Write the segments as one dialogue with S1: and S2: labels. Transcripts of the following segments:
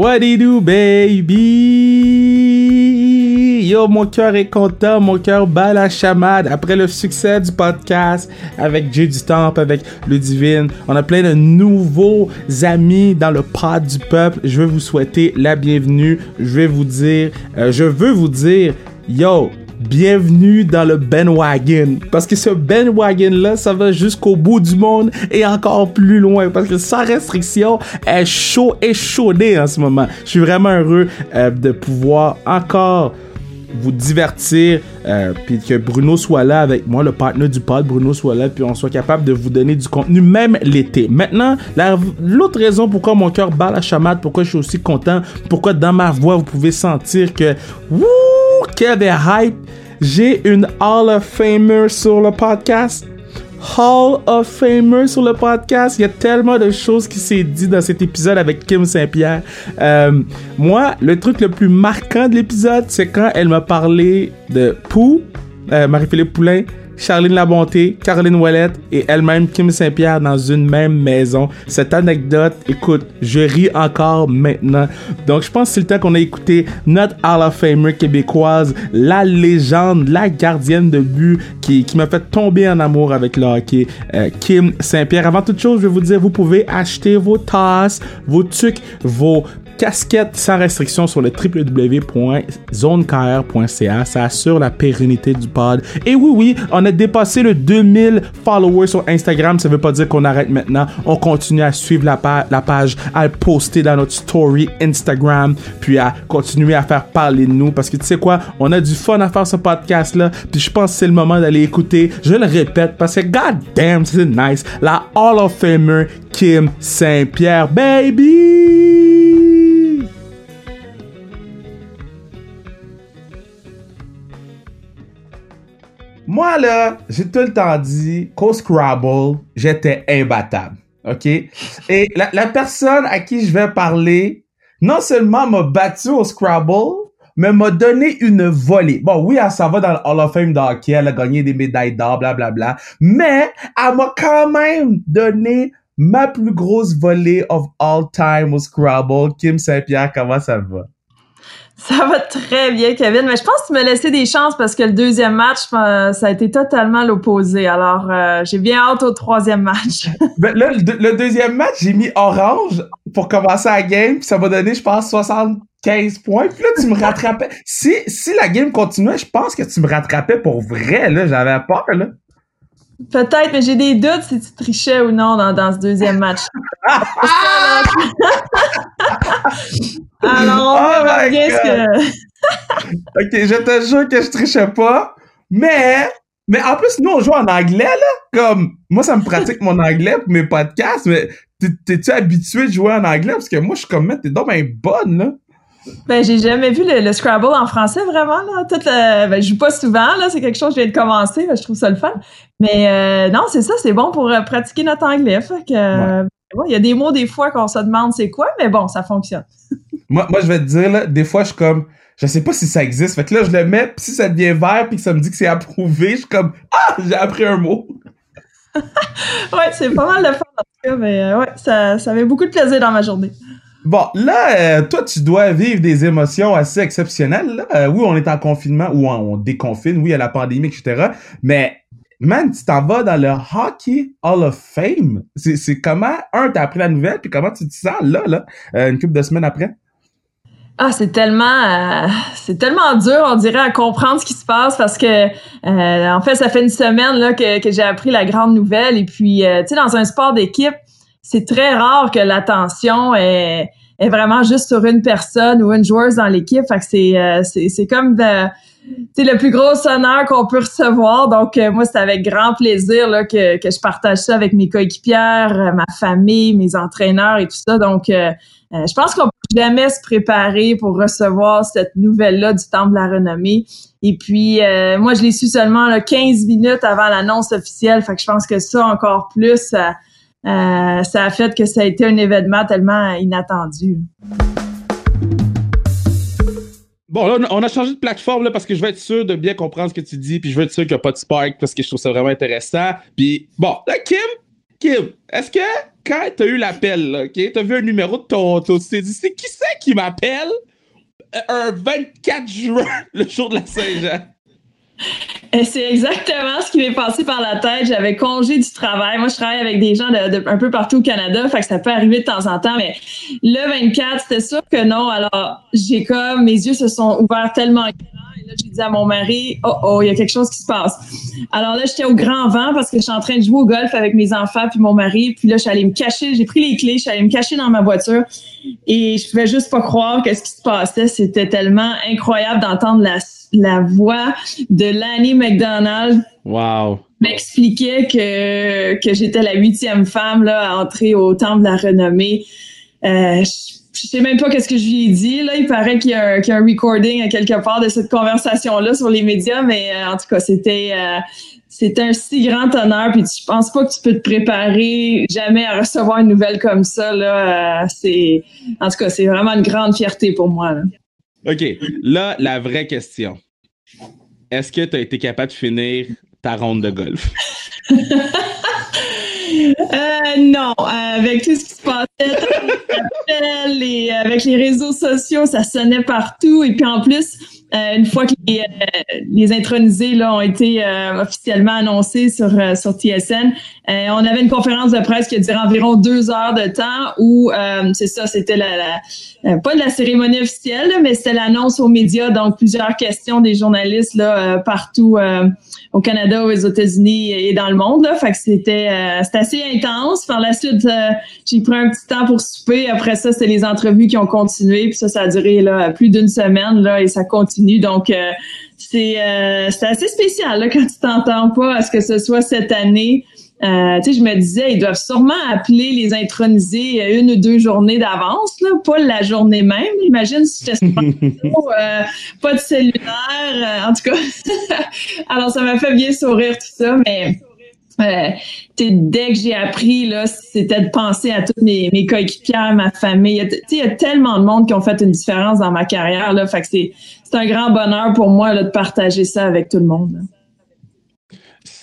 S1: What do you do, baby? Yo, mon cœur est content, mon cœur bat la chamade. Après le succès du podcast avec Jay du Temple, avec Ludivine, on a plein de nouveaux amis dans le pod du peuple. Je veux vous souhaiter la bienvenue. Je vais vous dire, euh, je veux vous dire, yo, bienvenue dans le bandwagon. Parce que ce bandwagon-là, ça va jusqu'au bout du monde et encore plus loin. Parce que sans restriction, est chaud et chaudé en ce moment. Je suis vraiment heureux euh, de pouvoir encore vous divertir, euh, puis que Bruno soit là avec moi, le partenaire du pod, Bruno soit là, puis on soit capable de vous donner du contenu, même l'été. Maintenant, l'autre raison pourquoi mon cœur bat la chamade, pourquoi je suis aussi content, pourquoi dans ma voix vous pouvez sentir que, wouh, quel est hype, j'ai une Hall of Famer sur le podcast. Hall of Famer sur le podcast. Il y a tellement de choses qui s'est dit dans cet épisode avec Kim Saint-Pierre. Euh, moi, le truc le plus marquant de l'épisode, c'est quand elle m'a parlé de Pou, euh, Marie-Philippe Poulain, Charline Labonté, Caroline Ouellette et elle-même Kim Saint-Pierre dans une même maison. Cette anecdote, écoute, je ris encore maintenant. Donc, je pense que c'est le temps qu'on a écouté notre Hall of Famer québécoise, la légende, la gardienne de but qui, m'a fait tomber en amour avec le hockey, euh, Kim Saint-Pierre. Avant toute chose, je vais vous dire, vous pouvez acheter vos tasses, vos trucs, vos casquettes sans restriction sur le www.zonekr.ca. Ça assure la pérennité du pod. Et oui, oui, on a dépassé le 2000 followers sur Instagram. Ça veut pas dire qu'on arrête maintenant. On continue à suivre la, la page, à le poster dans notre story Instagram, puis à continuer à faire parler de nous. Parce que tu sais quoi, on a du fun à faire ce podcast-là. Puis je pense que c'est le moment d'aller écouter. Je le répète parce que god damn, c'est nice. La Hall of Famer Kim Saint-Pierre, baby! Moi, là, j'ai tout le temps dit qu'au Scrabble, j'étais imbattable. OK? Et la, personne à qui je vais parler, non seulement m'a battu au Scrabble, mais m'a donné une volée. Bon, oui, elle s'en va dans le Hall of Fame de elle a gagné des médailles d'or, blablabla. Mais elle m'a quand même donné ma plus grosse volée of all time au Scrabble. Kim Saint-Pierre, comment ça va?
S2: Ça va très bien, Kevin. Mais je pense que tu m'as laissé des chances parce que le deuxième match, euh, ça a été totalement l'opposé. Alors, euh, j'ai bien hâte au troisième match.
S1: ben, là, le, deuxième match, j'ai mis orange pour commencer la game. Puis ça m'a donné, je pense, 75 points. Puis là, tu me rattrapais. si, si la game continuait, je pense que tu me rattrapais pour vrai. Là, j'avais peur. Là.
S2: Peut-être, mais j'ai des doutes si tu trichais ou non dans, dans ce deuxième match. Alors, on oh verra bien ce que...
S1: ok, je te jure que je trichais pas, mais... Mais en plus, nous, on joue en anglais, là. Comme, moi, ça me pratique mon anglais pour mes podcasts, mais t'es-tu habitué de jouer en anglais? Parce que moi, je suis comme, t'es donc bien bonne, là.
S2: Ben, j'ai jamais vu le, Scrabble en français, vraiment, là. Tout ben, je joue pas souvent, là. C'est quelque chose que je viens de commencer. je trouve ça le fun. Mais, euh, non, c'est ça. C'est bon pour euh, pratiquer notre anglais. Fait que, il y a des mots, des fois, qu'on se demande c'est quoi, mais bon, ça fonctionne.
S1: moi, moi, je vais te dire, là, des fois, je suis comme, je sais pas si ça existe. Fait que là, je le mets, puis si ça devient vert, puis que ça me dit que c'est approuvé, je suis comme, ah, j'ai appris un mot.
S2: ouais, c'est pas mal de fun, en tout cas, mais euh, ouais, ça, ça avait beaucoup de plaisir dans ma journée.
S1: Bon, là, euh, toi, tu dois vivre des émotions assez exceptionnelles. Euh, oui, on est en confinement, ou on, déconfine, oui, a la pandémie, etc. Mais, man, tu t'en vas dans le Hockey Hall of Fame. C'est comment, un, t'as appris la nouvelle, puis comment tu te sens là, là, euh, une couple de semaines après?
S2: Ah, c'est tellement, c'est tellement dur, on dirait, à comprendre ce qui se passe parce que, en fait, ça fait une semaine là que, que j'ai appris la grande nouvelle. Et puis, tu sais, dans un sport d'équipe, c'est très rare que l'attention est, est vraiment juste sur une personne ou une joueuse dans l'équipe. Fait que c'est, euh, c'est, c'est comme de, le plus gros honneur qu'on peut recevoir. Donc, euh, moi, c'est avec grand plaisir là, que, que je partage ça avec mes coéquipières, euh, ma famille, mes entraîneurs et tout ça. Donc, je pense qu'on peut jamais se préparer pour recevoir cette nouvelle-là du Temple de la Renommée. Et puis, moi, je l'ai su seulement là, 15 minutes avant l'annonce officielle. Fait que je pense que ça, encore plus, euh, ça a fait que ça a été un événement tellement inattendu.
S1: Bon, là, on a changé de plateforme parce que je veux être sûr de bien comprendre ce que tu dis, puis je veux être sûr qu'il n'y a pas de spark parce que je trouve ça vraiment intéressant. Puis, bon, là, Kim, Kim, est-ce que quand t'as eu l'appel, là, ok, t'as vu un numéro de ton tu t'es dit, c'est qui c'est qui m'appelle? Un 24 juin, le jour de la Saint-Jean?
S2: C'est exactement ce qui m'est passé par la tête. J'avais congé du travail. Moi, je travaille avec des gens un peu partout au Canada, fait que ça peut arriver de temps en temps, mais le 24, c'était sûr que non. Alors, j'ai comme, mes yeux se sont ouverts tellement et là, j'ai dit à mon mari, oh, oh, il y a quelque chose qui se passe. Alors là, j'étais au grand vent parce que je suis en train de jouer au golf avec mes enfants puis mon mari. Puis là, je suis allée me cacher. J'ai pris les clés, je suis allée me cacher dans ma voiture et je pouvais juste pas croire qu'est-ce qui se passait. C'était tellement incroyable d'entendre la la voix de Lanny McDonald.
S1: Wow.
S2: M'expliquait que, que j'étais la huitième femme là, à entrer au temple de la renommée. Euh, je, sais même pas qu'est-ce que je lui ai dit. Là, il paraît qu'il y, a un, un recording à quelque part de cette conversation-là sur les médias, mais euh, en tout cas, c'était euh, c'était un si grand honneur. Puis je pense pas que tu peux te préparer jamais à recevoir une nouvelle comme ça. Là, c'est en tout cas, c'est vraiment une grande fierté pour moi. Là.
S1: OK. Là, la vraie question. Est-ce que tu as été capable de finir ta ronde de golf?
S2: Euh, non, avec tout ce qui se passait, les, avec les réseaux sociaux, ça sonnait partout. Et puis en plus, euh, une fois que les, euh, les, intronisés là, ont été euh, officiellement annoncés sur, sur TSN, on avait une conférence de presse qui a duré environ deux heures de temps où, c'est ça, c'était la, la, pas de la cérémonie officielle, mais c'était l'annonce aux médias, donc plusieurs questions des journalistes là, partout au Canada, aux États-Unis et dans le monde. Là. Fait que c'était c'était assez intense. Par la suite, j'ai pris un petit temps pour souper. Après ça, c'était les entrevues qui ont continué. Puis ça, ça a duré là, plus d'une semaine là, et ça continue donc, euh, c'est euh, assez spécial là, quand tu t'entends pas à ce que ce soit cette année. Euh, tu sais, je me disais, ils doivent sûrement appeler les intronisés une ou deux journées d'avance, là, pas la journée même. Imagine si j'étais euh, pas de cellulaire, en tout cas. Alors, ça m'a fait bien sourire tout ça, mais euh, dès que j'ai appris, là, c'était de penser à toutes mes, mes coéquipières, ma famille. Il y a tellement de monde qui ont fait une différence dans ma carrière. Là, fait que c'est, un grand bonheur pour moi là, de partager ça avec tout le monde.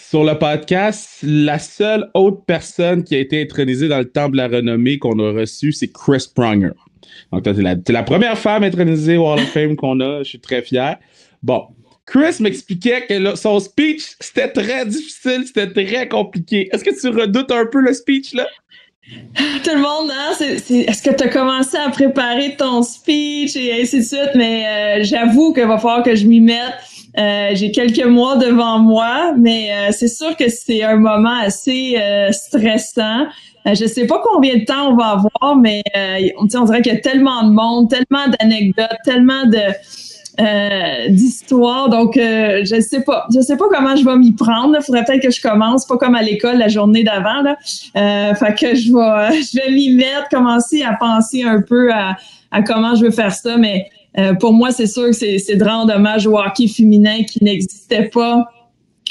S1: Sur le podcast, la seule autre personne qui a été intronisée dans le temple de la renommée qu'on a reçu, c'est Chris Pronger. Donc, tu la, la, première femme intronisée au Hall of Fame qu'on a. Je suis très fier. Bon, Chris m'expliquait que son speech, c'était très difficile, c'était très compliqué. Est-ce que tu redoutes un peu le speech, là?
S2: Tout le monde, hein? est-ce que tu as commencé à préparer ton speech et ainsi de suite? Mais euh, j'avoue qu'il va falloir que je m'y mette. Euh, j'ai quelques mois devant moi, mais euh, c'est sûr que c'est un moment assez stressant. je sais pas combien de temps on va avoir, mais on, on dirait qu'il y a tellement de monde, tellement d'anecdotes, tellement de euh, d'histoire. Donc, euh, je sais pas. Je sais pas comment je vais m'y prendre. Il faudrait peut-être que je commence, pas comme à l'école la journée d'avant. Là. Euh, fait que je vais, je vais m'y mettre, commencer à penser un peu à, à comment je veux faire ça. Mais euh, pour moi, c'est sûr que c'est de rendre hommage au hockey féminin qui n'existait pas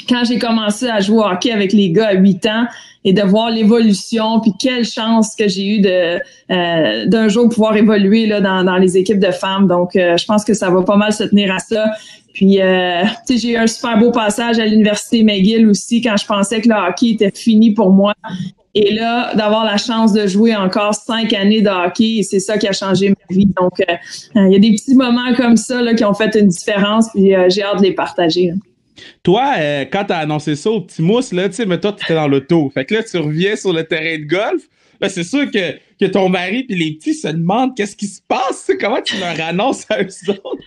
S2: quand j'ai commencé à jouer au hockey avec les gars à 8 ans et de voir l'évolution, puis quelle chance que j'ai eu de euh, d'un jour pouvoir évoluer là, dans, dans les équipes de femmes. Donc, euh, je pense que ça va pas mal se tenir à ça. Puis, euh, tu sais, j'ai eu un super beau passage à l'université McGill aussi quand je pensais que le hockey était fini pour moi. Et là, d'avoir la chance de jouer encore cinq années de hockey, c'est ça qui a changé ma vie. Donc, il y a des petits moments comme ça là, qui ont fait une différence, puis j'ai hâte de les partager.
S1: Toi, euh, quand t'as annoncé ça au petit mousse, là, tu sais, mais toi, t'étais dans l'auto. Fait que là, tu reviens sur le terrain de golf. C'est sûr que, que ton mari et les petits se demandent qu'est-ce qui se passe. Comment tu leur annonces à eux autres?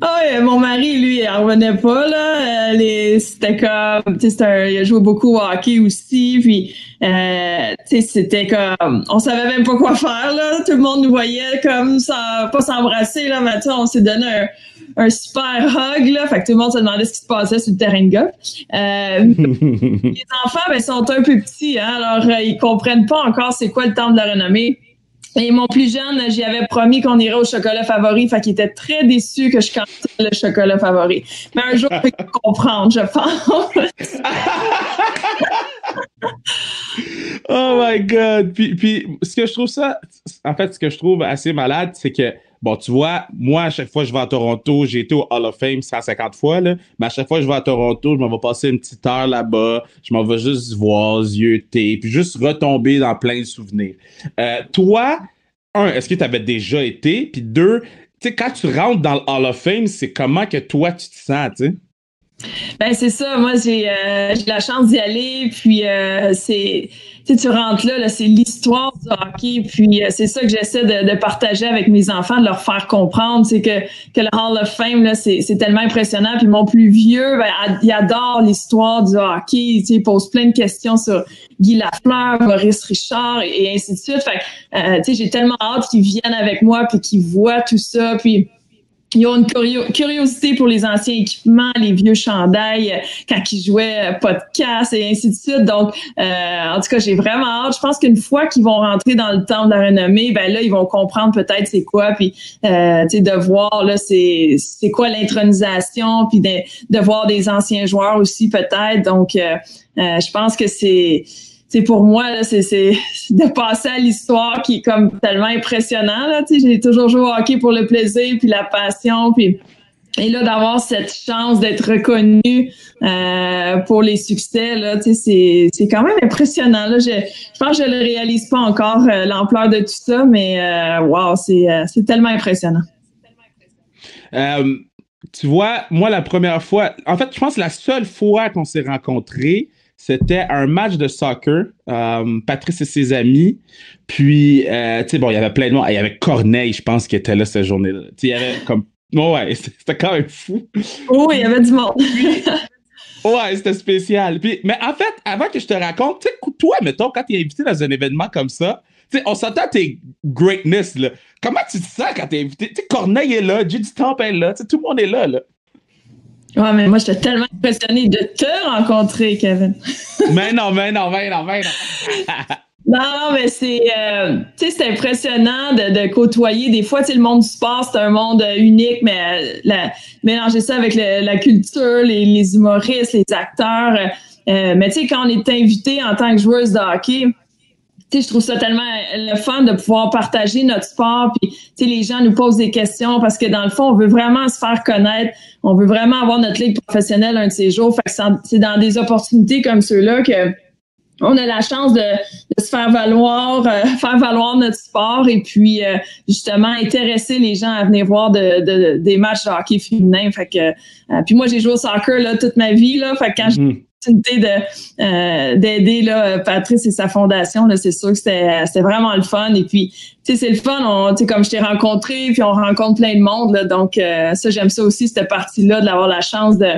S2: Ah oui, mon mari, lui, il revenait pas, là. Euh, c'était comme, tu sais, il a joué beaucoup au hockey aussi, puis, euh, tu sais, c'était comme, on savait même pas quoi faire, là. Tout le monde nous voyait comme, ça, pas s'embrasser, là, mais on s'est donné un, un super hug, là. Fait que tout le monde se demandait ce qui se passait sur le terrain de golf. Euh, les enfants, ben, sont un peu petits, hein, alors euh, ils comprennent pas encore c'est quoi le temps de la renommée. Et mon plus jeune, j'y avais promis qu'on irait au chocolat favori, fait qu'il était très déçu que je cantonne le chocolat favori. Mais un jour, il peut comprendre, je pense.
S1: oh my God! Puis, puis, ce que je trouve ça, en fait, ce que je trouve assez malade, c'est que bon, tu vois, moi, à chaque fois que je vais à Toronto, j'ai été au Hall of Fame 150 fois, là, mais à chaque fois que je vais à Toronto, je m'en vais passer une petite heure là-bas, je m'en vais juste voir, yeux, puis juste retomber dans plein de souvenirs. Euh, toi, un, est-ce que tu avais déjà été? Puis deux, tu sais, quand tu rentres dans le Hall of Fame, c'est comment que toi, tu te sens, tu sais?
S2: Ben c'est ça. Moi j'ai euh, la chance d'y aller. Puis euh, c'est tu tu rentres là, là c'est l'histoire du hockey. Puis euh, c'est ça que j'essaie de, de, partager avec mes enfants, de leur faire comprendre, c'est que que le Hall of Fame là, c'est, c'est tellement impressionnant. Puis mon plus vieux, ben, il adore l'histoire du hockey. Tu sais, il pose plein de questions sur Guy Lafleur, Maurice Richard et, ainsi de suite. Fait euh, tu sais, j'ai tellement hâte qu'ils viennent avec moi puis qu'ils voient tout ça. Puis ils ont une curiosité pour les anciens équipements, les vieux chandails, euh, quand ils jouaient euh, podcast et ainsi de suite. Donc, euh, en tout cas, j'ai vraiment hâte. Je pense qu'une fois qu'ils vont rentrer dans le temps de la renommée, ben là, ils vont comprendre peut-être c'est quoi, puis euh, tu sais, de voir là, c'est c'est quoi l'intronisation, puis de, de voir des anciens joueurs aussi peut-être. Donc, euh, je pense que c'est c'est pour moi c'est de passer à l'histoire qui est comme tellement impressionnant là j'ai toujours joué au hockey pour le plaisir puis la passion puis et là d'avoir cette chance d'être reconnu euh, pour les succès là sais c'est quand même impressionnant là. Je, pense que je le réalise pas encore euh, l'ampleur de tout ça mais euh, wow c'est euh, c'est tellement impressionnant.
S1: Tu vois moi la première fois en fait je pense la seule fois qu'on s'est rencontrés c'était un match de soccer, euh, Patrice et ses amis. Puis, euh, tu sais, bon, il y avait plein de monde. Il y avait Corneille, je pense, qui était là cette journée-là. Tu sais, il y avait comme. ouais, c'était quand même fou.
S2: Oh, il y avait du monde.
S1: ouais, c'était spécial. Puis, mais en fait, avant que je te raconte, tu sais, toi, mettons, quand tu es invité dans un événement comme ça, tu sais, on s'entend tes greatness, là. Comment tu te sens quand tu es invité? Tu sais, Corneille est là, Judy Stamp est là, tu sais, tout le monde est là, là.
S2: Ouais, mais moi, j'étais tellement impressionnée de te rencontrer, Kevin.
S1: mais non, mais non, mais non, mais non.
S2: non, mais c'est, euh, tu sais, c'est impressionnant de, de, côtoyer. Des fois, tu sais, le monde du sport, c'est un monde unique, mais euh, la, mélanger ça avec le, la culture, les, les, humoristes, les acteurs. Euh, mais tu sais, quand on est invité en tant que joueuse de hockey, je trouve ça tellement le fun de pouvoir partager notre sport. Puis, les gens nous posent des questions parce que dans le fond, on veut vraiment se faire connaître. On veut vraiment avoir notre ligue professionnelle un de ces jours. Fait que c'est dans des opportunités comme ceux-là que on a la chance de, se faire valoir, euh, faire valoir notre sport et puis euh, justement intéresser les gens à venir voir de, des matchs de hockey féminin. Fait que, euh, puis moi j'ai joué au soccer là toute ma vie là. Fait que quand mm de euh, d'aider Patrice et sa fondation c'est sûr que c'était vraiment le fun et puis tu sais c'est le fun on comme je t'ai rencontré puis on rencontre plein de monde là, donc euh, ça j'aime ça aussi cette partie là d'avoir la chance de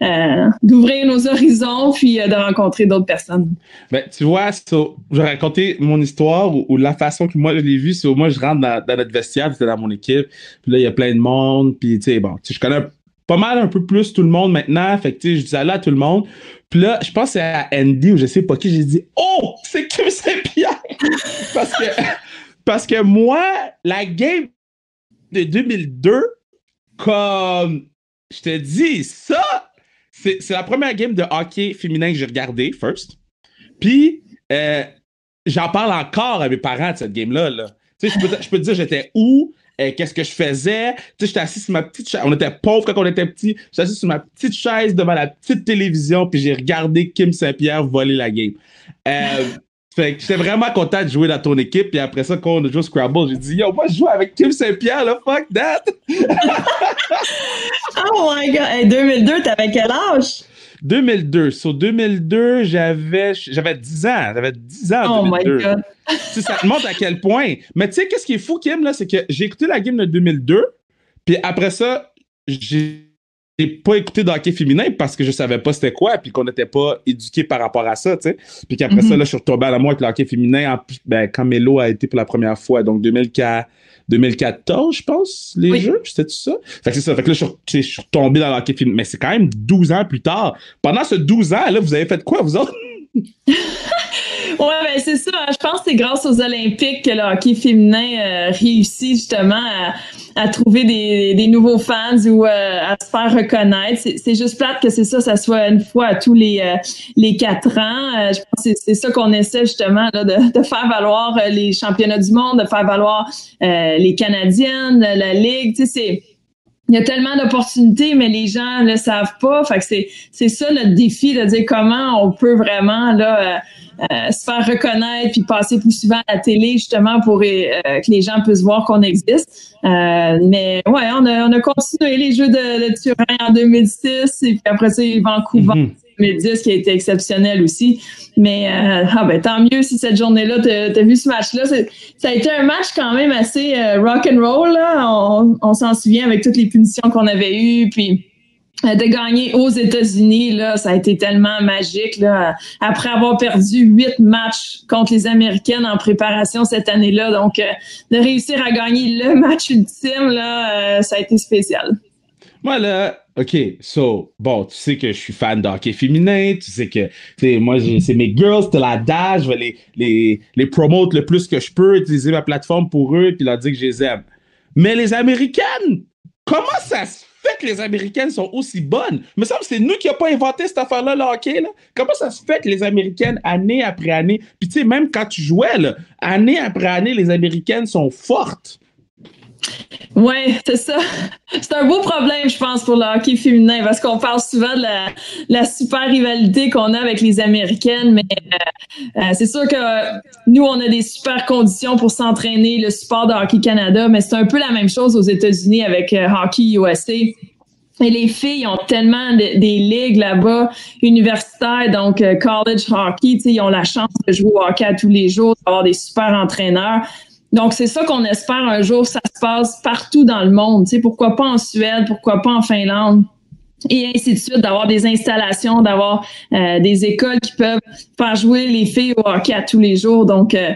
S2: euh, d'ouvrir nos horizons puis de rencontrer d'autres personnes.
S1: Ben, tu vois, so, je vais raconter mon histoire ou, la façon que moi je l'ai vu, c'est moi je rentre dans, notre vestiaire, c'était dans mon équipe, puis là il y a plein de monde, puis tu sais bon, je connais pas mal un peu plus tout le monde maintenant, fait que tu sais je là à tout le monde. Puis là, je pense c'est à Andy ou je sais pas qui, j'ai dit Oh, c'est Kim Saint-Pierre! parce, que, parce que moi, la game de 2002, comme je te dis, ça, c'est, la première game de hockey féminin que j'ai regardé, first. Puis, euh, j'en parle encore à mes parents de cette game-là. Là. Tu sais, je peux, je peux te dire, j'étais où, euh, qu'est-ce que je faisais? Tu sais, j'étais assis sur ma petite chaise. On était pauvres quand on était petits. J'étais assis sur ma petite chaise devant la petite télévision, puis j'ai regardé Kim Saint-Pierre voler la game. Euh, fait que j'étais vraiment content de jouer dans ton équipe. Puis après ça, quand on a joué au Scrabble, j'ai dit, yo, moi, je joue avec Kim Saint-Pierre, là, fuck that!
S2: oh my god! Hey, 2002, t'avais quel âge?
S1: 2002. Sur 2002, j'avais j'avais 10 ans. J'avais 10 ans en oh 2002. My God. ça te montre à quel point. Mais tu sais, qu'est-ce qui est fou, Kim, là, c'est que j'ai écouté la game de 2002, puis après ça, j'ai pas écouté d'hockey féminin parce que je savais pas c'était quoi, puis qu'on n'était pas éduqué par rapport à ça, tu sais. Puis qu'après ça, mm-hmm. là, je suis retombé à la moi avec le hockey féminin en, ben, quand Melo a été pour la première fois, donc 2004. 2014, je pense, les jeux. C'était ça? Fait que c'est ça. Fait que là, je suis, retombé dans l'hockey film. Mais c'est quand même 12 ans plus tard. Pendant ce 12 ans, là, vous avez fait quoi, vous autres?
S2: Ouais, ben c'est ça. Je pense que c'est grâce aux Olympiques que le hockey féminin euh, réussit justement à, à trouver des, des nouveaux fans ou à se faire reconnaître. C'est juste plate que c'est ça, ça soit une fois à tous les les quatre ans. je pense que c'est ça qu'on essaie justement là, de, de, faire valoir les championnats du monde, de faire valoir les Canadiennes, la Ligue. Tu sais, il y a tellement d'opportunités, mais les gens ne le savent pas. Fait que c'est, c'est ça notre défi, de dire comment on peut vraiment là, euh, euh, se faire reconnaître puis passer plus souvent à la télé, justement, pour euh, que les gens puissent voir qu'on existe. mais ouais, on a, on a continué les Jeux de, de Turin en 2006 et puis après ça, Vancouver. Mm-hmm. 2010 qui a été exceptionnel aussi. Mais euh, ah ben tant mieux si cette journée-là, tu as, vu ce match-là. Ça a été un match quand même assez euh, rock and roll. Là. On, s'en souvient avec toutes les punitions qu'on avait eues. Puis euh, de gagner aux États-Unis, là, ça a été tellement magique. Là, après avoir perdu huit matchs contre les Américaines en préparation cette année-là. Donc, de réussir à gagner le match ultime, là, ça a été spécial.
S1: Moi, là, OK, so, bon, tu sais que je suis fan de hockey féminin, tu sais que, tu moi, c'est mes girls, c'est la dash, je vais les, les, les promote le plus que je peux, utiliser ma plateforme pour eux, puis leur dire que je les aime. Mais les Américaines, comment ça se fait que les Américaines sont aussi bonnes? Il me semble que c'est nous qui n'avons pas inventé cette affaire-là, le là. Comment ça se fait que les Américaines, année après année, puis tu sais, même quand tu jouais, là, année après année, les Américaines sont fortes.
S2: Oui, c'est ça. C'est un beau problème, je pense, pour le hockey féminin, parce qu'on parle souvent de la, super rivalité qu'on a avec les Américaines, mais euh, euh, c'est sûr que nous, on a des super conditions pour s'entraîner, le support de Hockey Canada, mais c'est un peu la même chose aux États-Unis avec euh, Hockey USA. Et les filles ont tellement des ligues là-bas universitaires, donc college hockey, ils ont la chance de jouer au hockey à tous les jours, d'avoir des super entraîneurs. Donc, c'est ça qu'on espère un jour, ça se passe partout dans le monde. Tu sais, pourquoi pas en Suède, pourquoi pas en Finlande? et ainsi de suite, d'avoir des installations, d'avoir euh, des écoles qui peuvent faire jouer les filles au hockey à tous les jours. Donc, euh,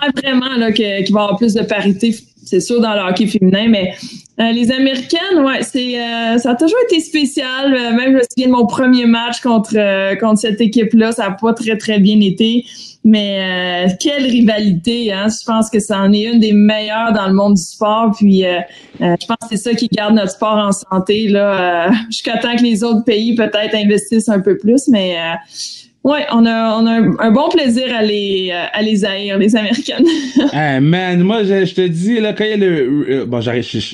S2: on espère vraiment là, qu'il va y avoir plus de parité, c'est sûr, dans le hockey féminin, mais euh, les Américaines, ouais, c'est ça a toujours été spécial. même je me souviens de mon premier match contre contre cette équipe-là, ça n'a pas très très bien été. Mais euh, quelle rivalité, hein? Je pense que ça en est une des meilleures dans le monde du sport. Puis euh, euh, je pense que c'est ça qui garde notre sport en santé là, jusqu'à temps que les autres pays peut-être investissent un peu plus. Mais ouais, on a, on a un, bon plaisir à les, à les haïr, les Américaines.
S1: hey, man, moi je, te dis là quand il y a le bon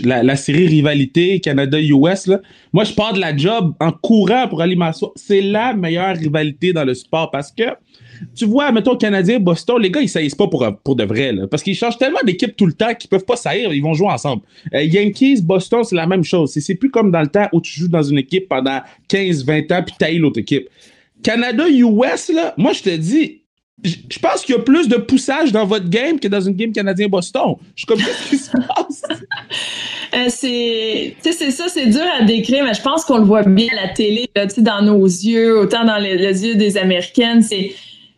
S1: la, la, série rivalité Canada-US là, moi je pars de la job en courant pour aller m'asseoir. C'est la meilleure rivalité dans le sport parce que tu vois, mettons, Canadien, Boston, les gars, ils saillissent pas pour, pour de vrai, parce qu'ils changent tellement d'équipe tout le temps qu'ils peuvent pas saillir, ils vont jouer ensemble. Euh, Yankees, Boston, c'est la même chose. C'est plus comme dans le temps où tu joues dans une équipe pendant 15, 20 ans, puis tailles l'autre équipe. Canada, US, là, moi, je te dis, je pense qu'il y a plus de poussage dans votre game que dans une game canadien-Boston. Je suis comme, qu'est-ce qui se passe?
S2: Euh, c'est, c'est ça, c'est dur à décrire, mais je pense qu'on le voit bien à la télé, là, dans nos yeux, autant dans les, les yeux des Américaines. C'est,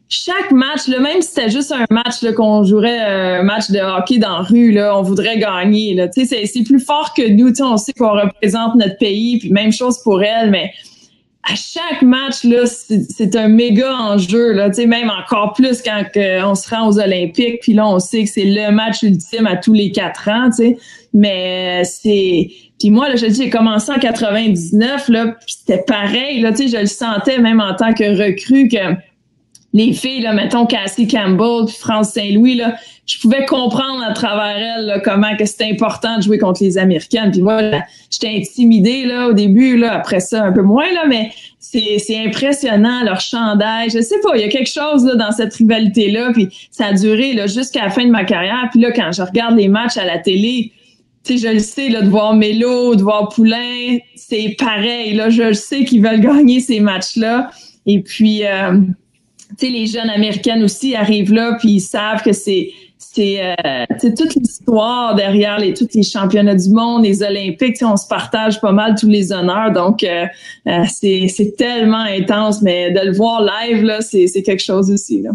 S2: chaque match, là, même si c'était juste un match qu'on jouerait euh, un match de hockey dans la rue, là, on voudrait gagner. Là. C'est, c'est plus fort que nous. On sait qu'on représente notre pays, puis même chose pour elle, mais à chaque match, là, c'est, un méga enjeu. Là, même encore plus quand on se rend aux Olympiques, puis là, on sait que c'est le match ultime à tous les quatre ans. sais Mais c'est. Puis moi, là, je dis, j'ai commencé en 99, là, c'était pareil. Là, je le sentais même en tant que recrue que les filles, là, mettons Cassie Campbell puis France Saint-Louis, là, je pouvais comprendre à travers elles comment que c'était important de jouer contre les Américaines. Puis moi, j'étais intimidée là, au début, là, après ça, un peu moins, là, mais c'est impressionnant, leur chandail. Je sais pas, il y a quelque chose là, dans cette rivalité-là, puis ça a duré là, jusqu'à la fin de ma carrière. Puis là, quand je regarde les matchs à la télé, tu sais, je le sais, là, de voir Mélo, de voir Poulain, c'est pareil. Là, je le sais qu'ils veulent gagner ces matchs-là. Et puis, euh, sais, les jeunes américaines aussi arrivent là, puis ils savent que c'est c'est euh, toute l'histoire derrière les tous les championnats du monde, les Olympiques, on se partage pas mal tous les honneurs, donc euh, euh, c'est tellement intense, mais de le voir live là, c'est quelque chose aussi là.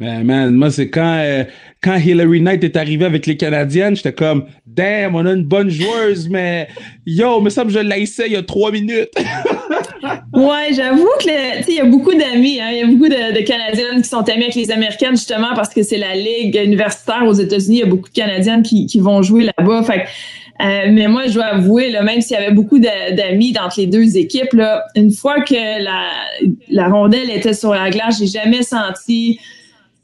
S1: Ben, man, moi, c'est quand, euh, quand Hillary Knight est arrivée avec les Canadiennes, j'étais comme, damn, on a une bonne joueuse, mais yo, mais ça, je l'haïssais il y a trois minutes.
S2: ouais, j'avoue que, il y a beaucoup d'amis, hein, il y a beaucoup de, de, Canadiennes qui sont amies avec les Américaines, justement, parce que c'est la ligue universitaire aux États-Unis, il y a beaucoup de Canadiennes qui, qui vont jouer là-bas. Fait Euh, mais moi, je dois avouer, là, même s'il y avait beaucoup d'amis entre les deux équipes, là, une fois que la, la rondelle était sur la glace, j'ai jamais senti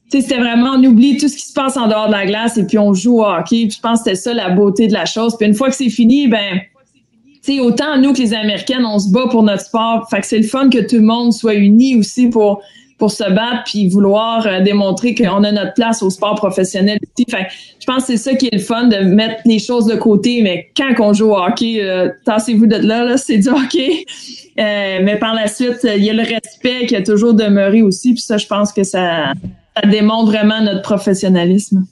S2: c'était vraiment, on oublie tout ce qui se passe en dehors de la glace et puis on joue au hockey. Puis je pense que c'était ça la beauté de la chose. Puis une fois que c'est fini, ben, tu autant nous que les Américaines, on se bat pour notre sport. Fait que c'est le fun que tout le monde soit uni aussi pour pour se battre puis vouloir euh, démontrer qu'on a notre place au sport professionnel aussi. Fait je pense que c'est ça qui est le fun de mettre les choses de côté. Mais quand on joue au hockey, euh, tassez-vous de là, là c'est du hockey. Euh, mais par la suite, il y a le respect qui a toujours demeuré aussi. Puis ça, je pense que ça, ça démontre vraiment notre professionnalisme.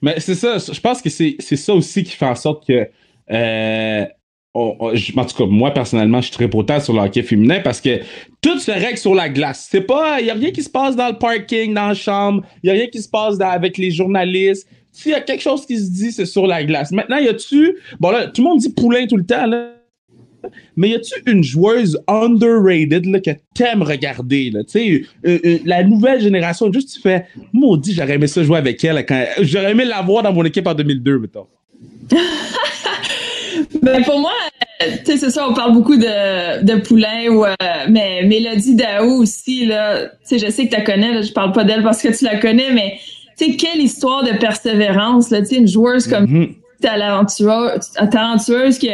S1: Mais c'est ça, je pense que c'est ça aussi qui fait en sorte que euh, en tout cas, moi, personnellement, je suis très potent sur le hockey féminin parce que tout se règle sur la glace. C'est pas, il y a rien qui se passe dans le parking, dans la chambre, il y a rien qui se passe avec les journalistes. S'il y a quelque chose qui se dit, c'est sur la glace. Maintenant, y a-tu, bon là, tout le monde dit poulain tout le temps, là. Mais y a-tu une joueuse underrated là, que t'aimes regarder? Là? euh, euh, la nouvelle génération, juste tu fais Maudit, j'aurais aimé ça jouer avec elle. Quand... J'aurais aimé l'avoir dans mon équipe en 2002, mettons.
S2: ben pour moi, tu sais, c'est ça, on parle beaucoup de, de Poulain, ou, euh, mais Mélodie Daou aussi, là, tu je sais que tu la connais, là, je parle pas d'elle parce que tu la connais, mais tu quelle histoire de persévérance, là, tu une joueuse comme mm talentueuse, talentueuse que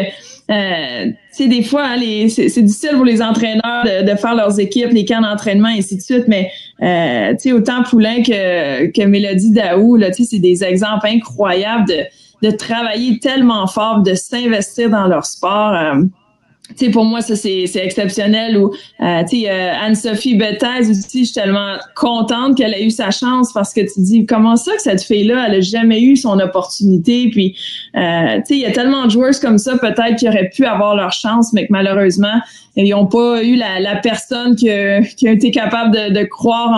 S2: euh, des fois, hein, c'est difficile pour les entraîneurs de, faire leurs équipes, les camps d'entraînement, et ainsi de suite, mais euh, tu sais, autant Poulain que, que Mélodie Daou, là, tu sais, c'est des exemples incroyables de, de travailler tellement fort, de s'investir dans leur sport. Euh, sais, pour moi, ça, c'est, exceptionnel. Ou, euh, euh, Anne-Sophie Bethez aussi, je suis tellement contente qu'elle a eu sa chance parce que tu dis, comment ça que cette fille-là, elle a jamais eu son opportunité? Puis, euh, il y a tellement de joueurs comme ça, peut-être, qui auraient pu avoir leur chance, mais que malheureusement, ils n'ont pas eu la, la personne qui a, qui a été capable de, croire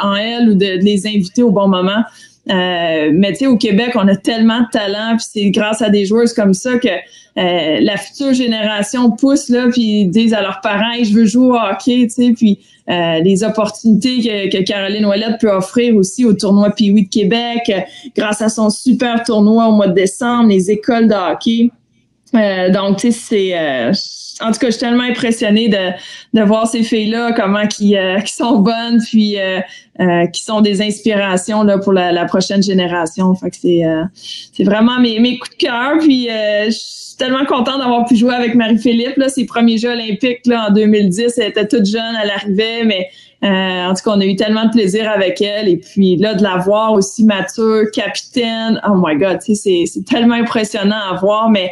S2: en, en elle ou de les inviter au bon moment. Euh, mais tu sais, au Québec, on a tellement de talent, puis c'est grâce à des joueuses comme ça que euh, la future génération pousse là, puis disent à leurs parents, je veux jouer au hockey, tu sais, puis euh, les opportunités que, que, Caroline Ouellette peut offrir aussi au tournoi Pee-Wee de Québec, grâce à son super tournoi au mois de décembre, les écoles de hockey. donc, tu sais, c'est en tout cas, je suis tellement impressionnée de, de voir ces filles-là, comment qui, euh, qui sont bonnes, puis euh, euh, qui sont des inspirations là, pour la, la prochaine génération. Fait que c'est, c'est vraiment mes, mes coups de cœur. Puis je suis tellement contente d'avoir pu jouer avec Marie-Philippe. Là, ses premiers Jeux olympiques là, en 2010, elle était toute jeune, elle arrivait, mais en tout cas, on a eu tellement de plaisir avec elle. Et puis là, de la voir aussi mature, capitaine, oh my God, c'est, c'est tellement impressionnant à voir, mais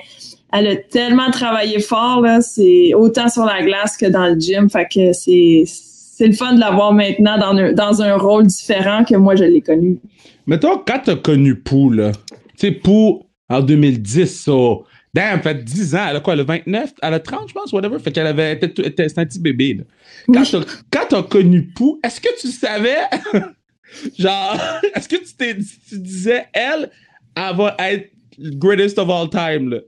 S2: elle a tellement travaillé fort, là, c'est autant sur la glace que dans le gym. Fait que c'est, c'est le fun de la voir maintenant dans un, dans un rôle différent que moi, je l'ai connu.
S1: Mais toi, quand t'as connu Pou, là, tu sais, Pou, en 2010, ça, damn, fait 10 ans, elle a quoi, elle a 29, elle a 30, je pense, whatever, fait qu'elle avait, c'était un petit bébé, là. Quand t'as, quand connu Pou, est-ce que tu savais, genre, est-ce que tu, t'es, tu disais, elle, elle va être greatest of all time, là?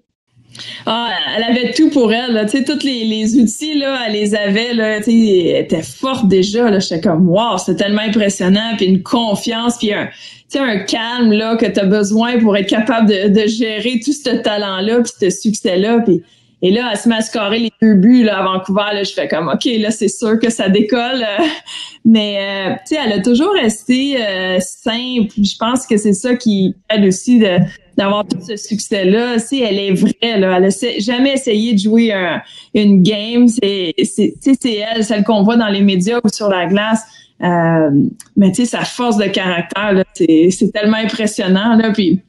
S2: Ah, elle avait tout pour elle. Sais, tous les, les, outils, là, elle les avait. Là, elle était forte déjà. Là, j'étais comme, wow, c'était tellement impressionnant. Puis une confiance, puis un, un calme là que tu as besoin pour être capable de, de gérer tout ce talent-là, puis ce succès-là. Puis et là, elle se met les deux buts là, à Vancouver. Là, je fais comme, OK, là, c'est sûr que ça décolle. mais, euh, tu sais, elle a toujours resté euh, simple. Je pense que c'est ça qui aide aussi d'avoir tout ce succès-là. Si elle est vraie, là, elle a jamais essayé de jouer une game. C'est, elle, celle qu'on voit dans les médias ou sur la glace. Euh, mais tu sais, sa force de caractère, c'est, c'est tellement impressionnant. Là, puis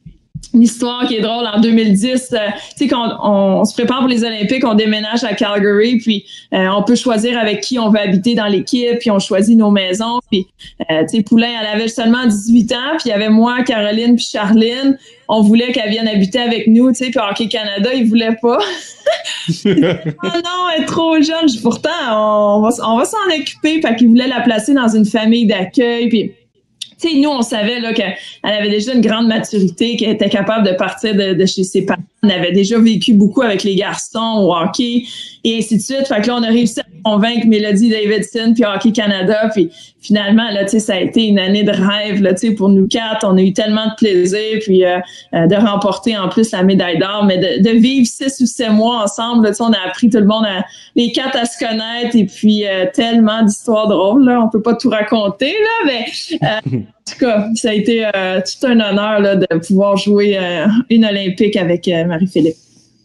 S2: une histoire qui est drôle en 2010 euh, tu sais quand on, se prépare pour les Olympiques on déménage à Calgary puis euh, on peut choisir avec qui on veut habiter dans l'équipe puis on choisit nos maisons puis euh, tu sais Poulain elle avait seulement 18 ans puis il y avait moi Caroline puis Charline. On voulait qu'elle vienne habiter avec nous tu sais puis Hockey Canada ils voulaient pas. Oh non elle est trop jeune. Pourtant on va on va s'en occuper fait qu'ils voulaient la placer dans une famille d'accueil puis tu sais, nous, on savait là qu'elle avait déjà une grande maturité, qu'elle était capable de partir de, chez ses parents. Elle avait déjà vécu beaucoup avec les garçons au hockey. Et ainsi de suite. Fait que là, on a réussi à convaincre Mélodie Davidson puis Hockey Canada. Puis finalement, là, tu sais, ça a été une année de rêve, là, tu sais, pour nous quatre. On a eu tellement de plaisir, puis euh, euh, de remporter en plus la médaille d'or, mais de, vivre six ou sept mois ensemble, tu sais, on a appris tout le monde, à, les quatre à se connaître, et puis euh, tellement d'histoires drôles, là. On peut pas tout raconter, là, mais en tout cas, ça a été tout un honneur, là, de pouvoir jouer une Olympique avec Marie-Philippe.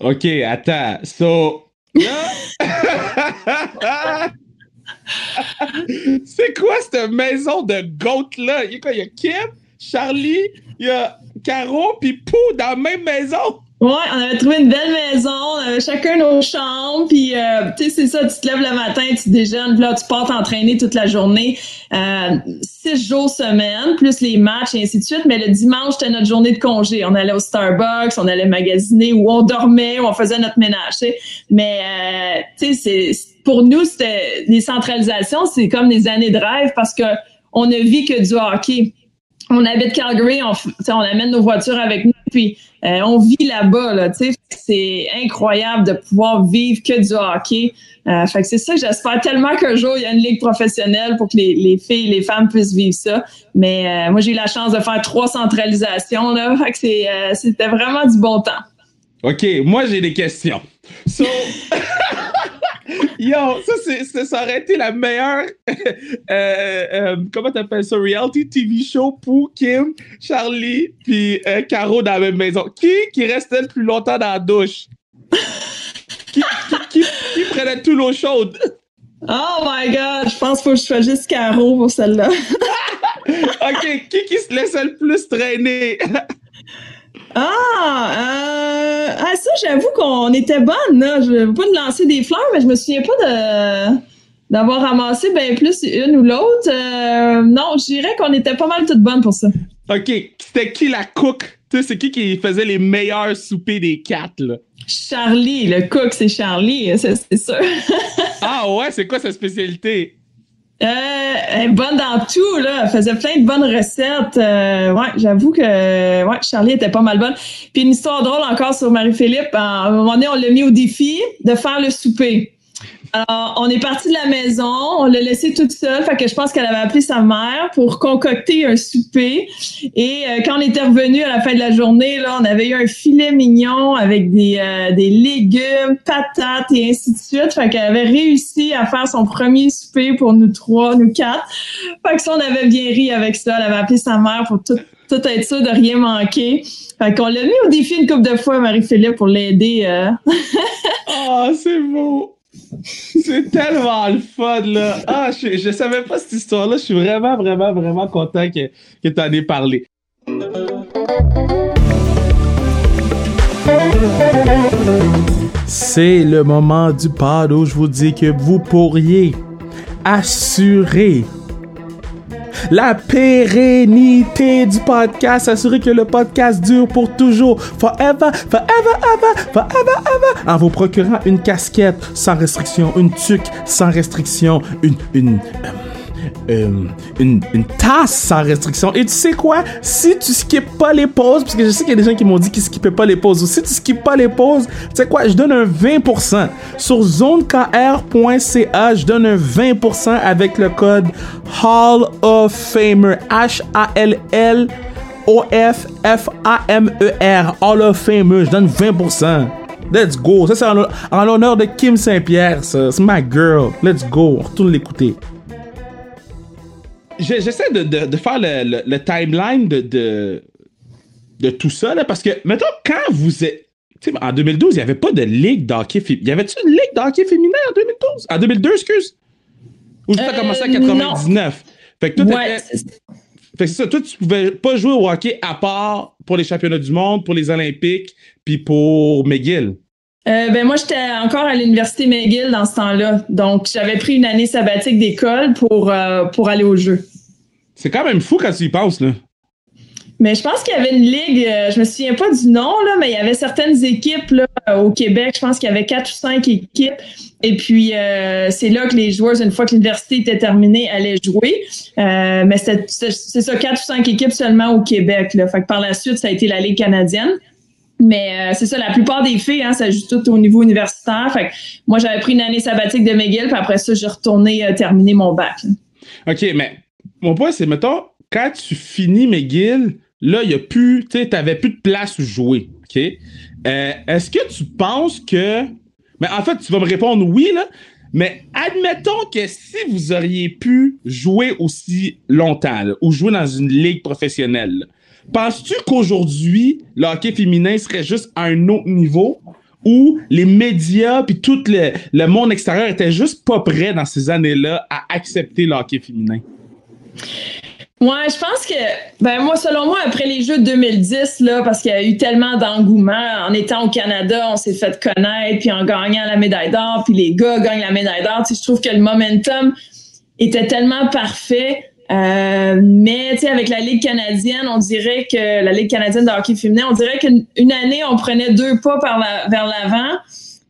S1: OK, attends. So, c'est quoi cette maison de goat-là? Il y a Kim, Charlie, il y a Caro, puis Pou dans la même maison?
S2: Ouais, on avait trouvé une belle maison, on avait chacun nos chambres, puis euh, tu sais, c'est ça, tu te lèves le matin, tu déjeunes, puis là, tu pars t'entraîner toute la journée, euh, six jours semaine, plus les matchs et ainsi de suite, mais le dimanche, c'était notre journée de congé. On allait au Starbucks, on allait magasiner, où on dormait, où on faisait notre ménage. Mais, euh, tu sais, c'est, pour nous, c'était, les centralisations, c'est comme des années de rêve parce que on ne vit que du hockey. On habite Calgary, on, on amène nos voitures avec nous, puis euh, on vit là-bas, là, tu sais. C'est incroyable de pouvoir vivre que du hockey. Euh, fait que c'est ça que j'espère tellement qu'un jour, il y a une ligue professionnelle pour que les, les filles et les femmes puissent vivre ça. Mais euh, moi, j'ai eu la chance de faire trois centralisations, là. Fait que c'est, c'était vraiment du bon temps.
S1: OK, moi, j'ai des questions. So... Yo, ça, c'est, ça aurait été la meilleure, euh, euh, comment t'appelles ça, reality TV show pour Kim, Charlie, puis euh, Caro dans la même maison. Qui qui restait le plus longtemps dans la douche? qui, qui, qui, prenait tout l'eau chaude?
S2: Oh my god, je pense qu'il faut que je choisisse Caro pour celle-là.
S1: ok, qui qui se laissait le plus traîner?
S2: Ah, euh, ah, ça, j'avoue qu'on était bonne, là. Je veux pas de lancer des fleurs, mais je me souviens pas de d'avoir ramassé bien plus une ou l'autre. Euh, non, je dirais qu'on était pas mal toutes bonnes pour ça.
S1: OK. C'était qui la cook? C'est qui qui faisait les meilleurs soupers des quatre, là?
S2: Charlie. Le cook, c'est Charlie, c'est sûr.
S1: ah ouais? C'est quoi sa spécialité?
S2: Euh, elle est bonne dans tout, là. Elle faisait plein de bonnes recettes. Euh, ouais, j'avoue que ouais, Charlie était pas mal bonne. Puis une histoire drôle encore sur Marie-Philippe. À un moment donné, on l'a mis au défi de faire le souper. Alors, on est parti de la maison, on l'a laissé toute seule, fait que je pense qu'elle avait appelé sa mère pour concocter un souper. Et euh, quand on était revenu à la fin de la journée, là, on avait eu un filet mignon avec des, euh, des légumes, patates et ainsi de suite. Fait qu'elle avait réussi à faire son premier souper pour nous trois, nous quatre. Fait que ça, on avait bien ri avec ça. Elle avait appelé sa mère pour tout, être sûr de rien manquer. Fait qu'on l'a mis au défi une couple de fois, Marie-Philippe, pour l'aider.
S1: Oh, c'est beau! C'est tellement le fun, là. Ah, je, je savais pas cette histoire-là. Je suis vraiment, vraiment, vraiment content que, que tu en aies parlé. C'est le moment du pod où je vous dis que vous pourriez assurer la pérennité du podcast, assurer que le podcast dure pour toujours, forever, forever, ever, forever, ever, en vous procurant une casquette sans restriction, une tuque sans restriction, une, une, euh, euh, une, tasse sans restriction. Et tu sais quoi? Si tu skippes pas les pauses, parce que je sais qu'il y a des gens qui m'ont dit qu'ils skippaient pas les pauses, ou si tu skippes pas les pauses, tu sais quoi? Je donne un 20%. Sur zonekr.ca, je donne un 20% avec le code Hall of Famer. H-A-L-L. O-F-F-A-M-E-R, Hall of Famer, je donne 20%. Let's go. Ça, c'est en l'honneur de Kim Saint-Pierre, ça. C'est ma girl. Let's go. On retourne l'écouter j'essaie de, de, de, faire le, le, timeline de, de, de, tout ça, là, parce que, mettons, quand vous êtes. En 2012, il n'y avait pas de ligue d'hockey féminin. Y avait-tu une ligue d'hockey féminin en 2012? En 2002, excuse? Ou ça a commencé en 99? Euh, fait que ouais, fait que c'est ça. Toi, tu pouvais pas jouer au hockey à part pour les championnats du monde, pour les Olympiques, puis pour McGill.
S2: Euh, ben moi, j'étais encore à l'université McGill dans ce temps-là. Donc, j'avais pris une année sabbatique d'école pour, euh, pour aller au jeu.
S1: C'est quand même fou quand tu y penses, là.
S2: Mais je pense qu'il y avait une ligue, euh, je me souviens pas du nom, là, mais il y avait certaines équipes là, au Québec. Je pense qu'il y avait quatre ou cinq équipes. Et puis, euh, c'est là que les joueurs, une fois que l'université était terminée, allaient jouer. Euh, mais c'est ça, quatre ou cinq équipes seulement au Québec. Là. Fait que par la suite, ça a été la Ligue canadienne. Mais euh, c'est ça, la plupart des filles, hein, ça joue tout au niveau universitaire. Fait que moi, j'avais pris une année sabbatique de McGill, puis après ça, j'ai retourné euh, terminer mon bac.
S1: OK, mais mon point, c'est, mettons, quand tu finis McGill, là, il y a plus, tu sais, t'avais plus de place où jouer, OK? Euh, est-ce que tu penses que... Mais en fait, tu vas me répondre oui, là, mais admettons que si vous auriez pu jouer aussi longtemps, ou jouer dans une ligue professionnelle, penses-tu qu'aujourd'hui, le hockey féminin serait juste à un autre niveau où les médias puis tout le, le monde extérieur était juste pas prêt dans ces années-là à accepter le hockey féminin?
S2: Ouais, je pense que, ben moi, selon moi, après les Jeux de 2010, là, parce qu'il y a eu tellement d'engouement, en étant au Canada, on s'est fait connaître, puis en gagnant la médaille d'or, puis les gars gagnent la médaille d'or. Tu sais, je trouve que le momentum était tellement parfait. Euh, mais tu sais, avec la Ligue canadienne, on dirait que la Ligue canadienne de hockey féminin, on dirait qu'une année, on prenait deux pas vers l'avant.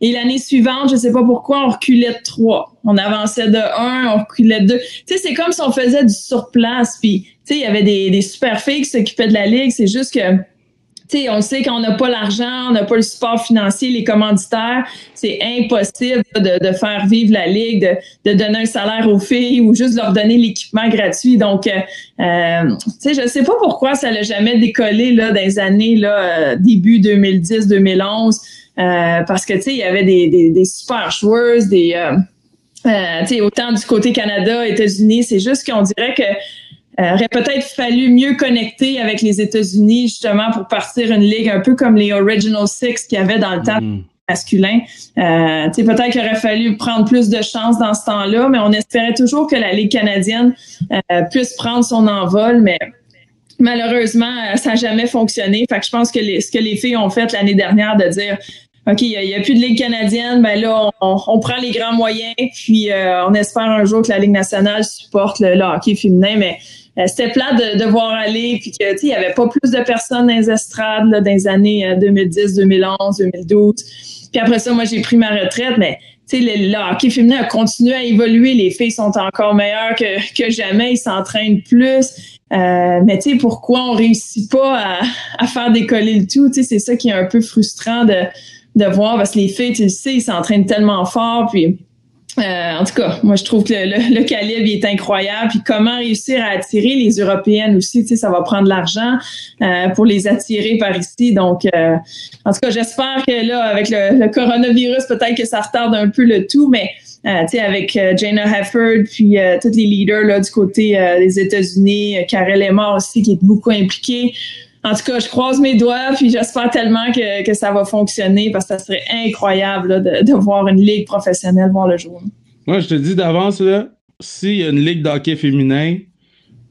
S2: Et l'année suivante, je sais pas pourquoi, on reculait de trois. On avançait de un, on reculait de deux. Tu sais, c'est comme si on faisait du surplace. Puis, tu sais, il y avait des, des super filles qui s'occupaient de la ligue. C'est juste que, tu sais, on sait qu'on n'a pas l'argent, on n'a pas le support financier, les commanditaires. C'est impossible de, de, faire vivre la ligue, de, de, donner un salaire aux filles ou juste leur donner l'équipement gratuit. Donc, euh, euh tu sais, je sais pas pourquoi ça l'a jamais décollé là les années là, euh, début 2010-2011. Euh, parce que, tu sais, il y avait des, des, des super joueuses, des... Euh, euh, tu sais, autant du côté Canada, États-Unis, c'est juste qu'on dirait que aurait peut-être fallu mieux connecter avec les États-Unis justement pour partir une ligue un peu comme les Original Six qu'il y avait dans le temps mm. masculin. Euh, peut-être qu'il aurait fallu prendre plus de chance dans ce temps-là, mais on espérait toujours que la Ligue canadienne euh, puisse prendre son envol, mais malheureusement, ça n'a jamais fonctionné. Fait que je pense que les, ce que les filles ont fait l'année dernière de dire OK, il n'y a, plus de Ligue canadienne, ben là, on, prend les grands moyens, puis euh, on espère un jour que la Ligue nationale supporte le, hockey féminin, mais euh, c'était plat de, voir aller, puis que, il n'y avait pas plus de personnes dans les estrades là, dans les années 2010, 2011, 2012. Puis après ça, moi, j'ai pris ma retraite, mais le, le, hockey féminin a continué à évoluer. Les filles sont encore meilleures que, que jamais. Ils s'entraînent plus. Euh, mais tu sais, pourquoi on réussit pas à, à faire décoller le tout? Tu sais, c'est ça qui est un peu frustrant de, de voir parce que les filles, tu le sais, ils s'entraînent tellement fort. Puis, euh, en tout cas, moi, je trouve que le, le, calibre est incroyable. Puis, comment réussir à attirer les Européennes aussi, tu sais, ça va prendre de l'argent euh, pour les attirer par ici. Donc, euh, en tout cas, j'espère que là, avec le, coronavirus, peut-être que ça retarde un peu le tout, mais euh, avec euh, Jana Hefford, puis tous les leaders là, du côté des États-Unis, Karel Emma aussi, qui est beaucoup impliqué en tout cas, je croise mes doigts, puis j'espère tellement que, que, ça va fonctionner parce que ça serait incroyable de, de, voir une ligue professionnelle voir le jour.
S1: Moi, je te dis d'avance, s'il y a une ligue d'hockey féminin,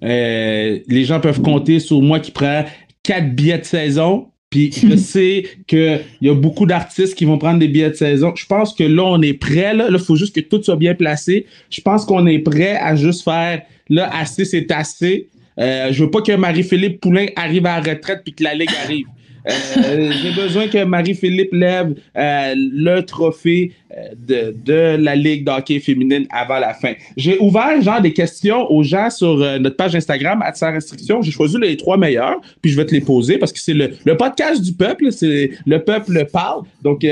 S1: euh, les gens peuvent compter sur moi qui prend quatre billets de saison. Puis je sais qu'il y a beaucoup d'artistes qui vont prendre des billets de saison. Je pense que là, on est prêt. Là, il faut juste que tout soit bien placé. Je pense qu'on est prêt à juste faire là, assez, c'est assez. Euh, je veux pas que Marie-Philippe Poulain arrive à la retraite puis que la Ligue arrive. Euh, j'ai besoin que Marie-Philippe lève euh, le trophée de, de, la Ligue d'hockey féminine avant la fin. J'ai ouvert genre des questions aux gens sur notre page Instagram à sans restriction. J'ai choisi les trois meilleurs, puis je vais te les poser parce que c'est le, le podcast du peuple, c'est le peuple parle. Donc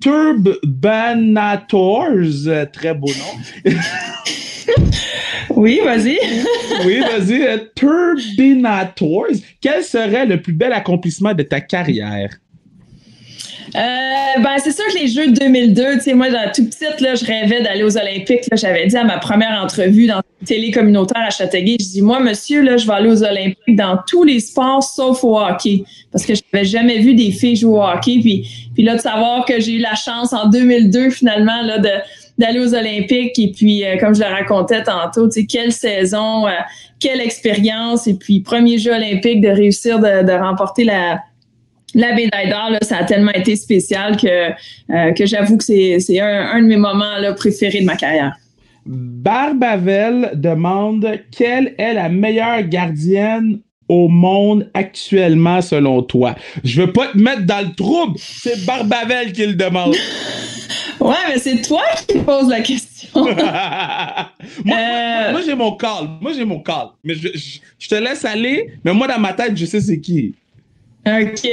S1: Turbanators, très beau nom.
S2: Oui, vas-y.
S1: oui, vas-y. Turbinators, quel serait le plus bel accomplissement de ta carrière?
S2: Euh, ben, c'est sûr que les Jeux de 2002, tu sais, moi, dans tout petite, là, je rêvais d'aller aux Olympiques. J'avais dit à ma première entrevue dans la télé communautaire à Châteauguay, je dis, moi, monsieur, là, je vais aller aux Olympiques dans tous les sports sauf au hockey. Parce que je n'avais jamais vu des filles jouer au hockey. Puis, puis là, de savoir que j'ai eu la chance en 2002, finalement, là, de, d'aller aux Olympiques et puis euh, comme je le racontais tantôt, tu sais quelle saison, euh, quelle expérience et puis premier jeu olympique de réussir de, remporter la la médaille d'or, ça a tellement été spécial que, euh, que j'avoue que c'est un, un, de mes moments là, préférés de ma carrière.
S1: Barbavel demande quelle est la meilleure gardienne au monde actuellement selon toi? Je veux pas te mettre dans le trouble, c'est Barbavel qui le demande.
S2: Ouais, mais c'est toi qui poses la question.
S1: Euh, moi, j'ai mon call. Moi, j'ai mon call. Mais je, te laisse aller. Mais moi, dans ma tête, je sais c'est qui.
S2: OK,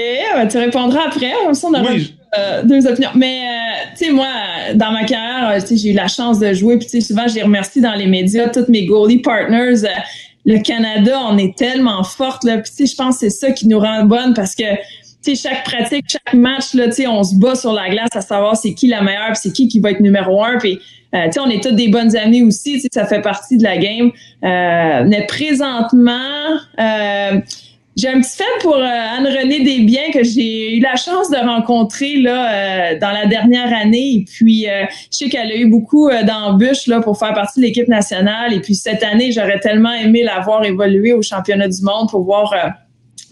S2: tu répondras après. On aura euh, deux opinions. Mais, euh, tu sais, moi, dans ma carrière, j'ai eu la chance de jouer. Puis, souvent, je les remercie dans les médias, tous mes goalie partners. le Canada, on est tellement forte. Là. Puis, je pense que c'est ça qui nous rend bonne parce que, chaque pratique, chaque match, là, on se bat sur la glace à savoir c'est qui la meilleure, c'est qui qui va être numéro un. Puis, euh, on est tous des bonnes amies aussi, ça fait partie de la game. Euh, mais présentement, euh, j'ai un petit fait pour Anne-Renée Desbiens que j'ai eu la chance de rencontrer là dans la dernière année. Et puis, je sais qu'elle a eu beaucoup d'embûches là pour faire partie de l'équipe nationale. Et puis cette année, j'aurais tellement aimé la voir évoluer au championnat du monde pour voir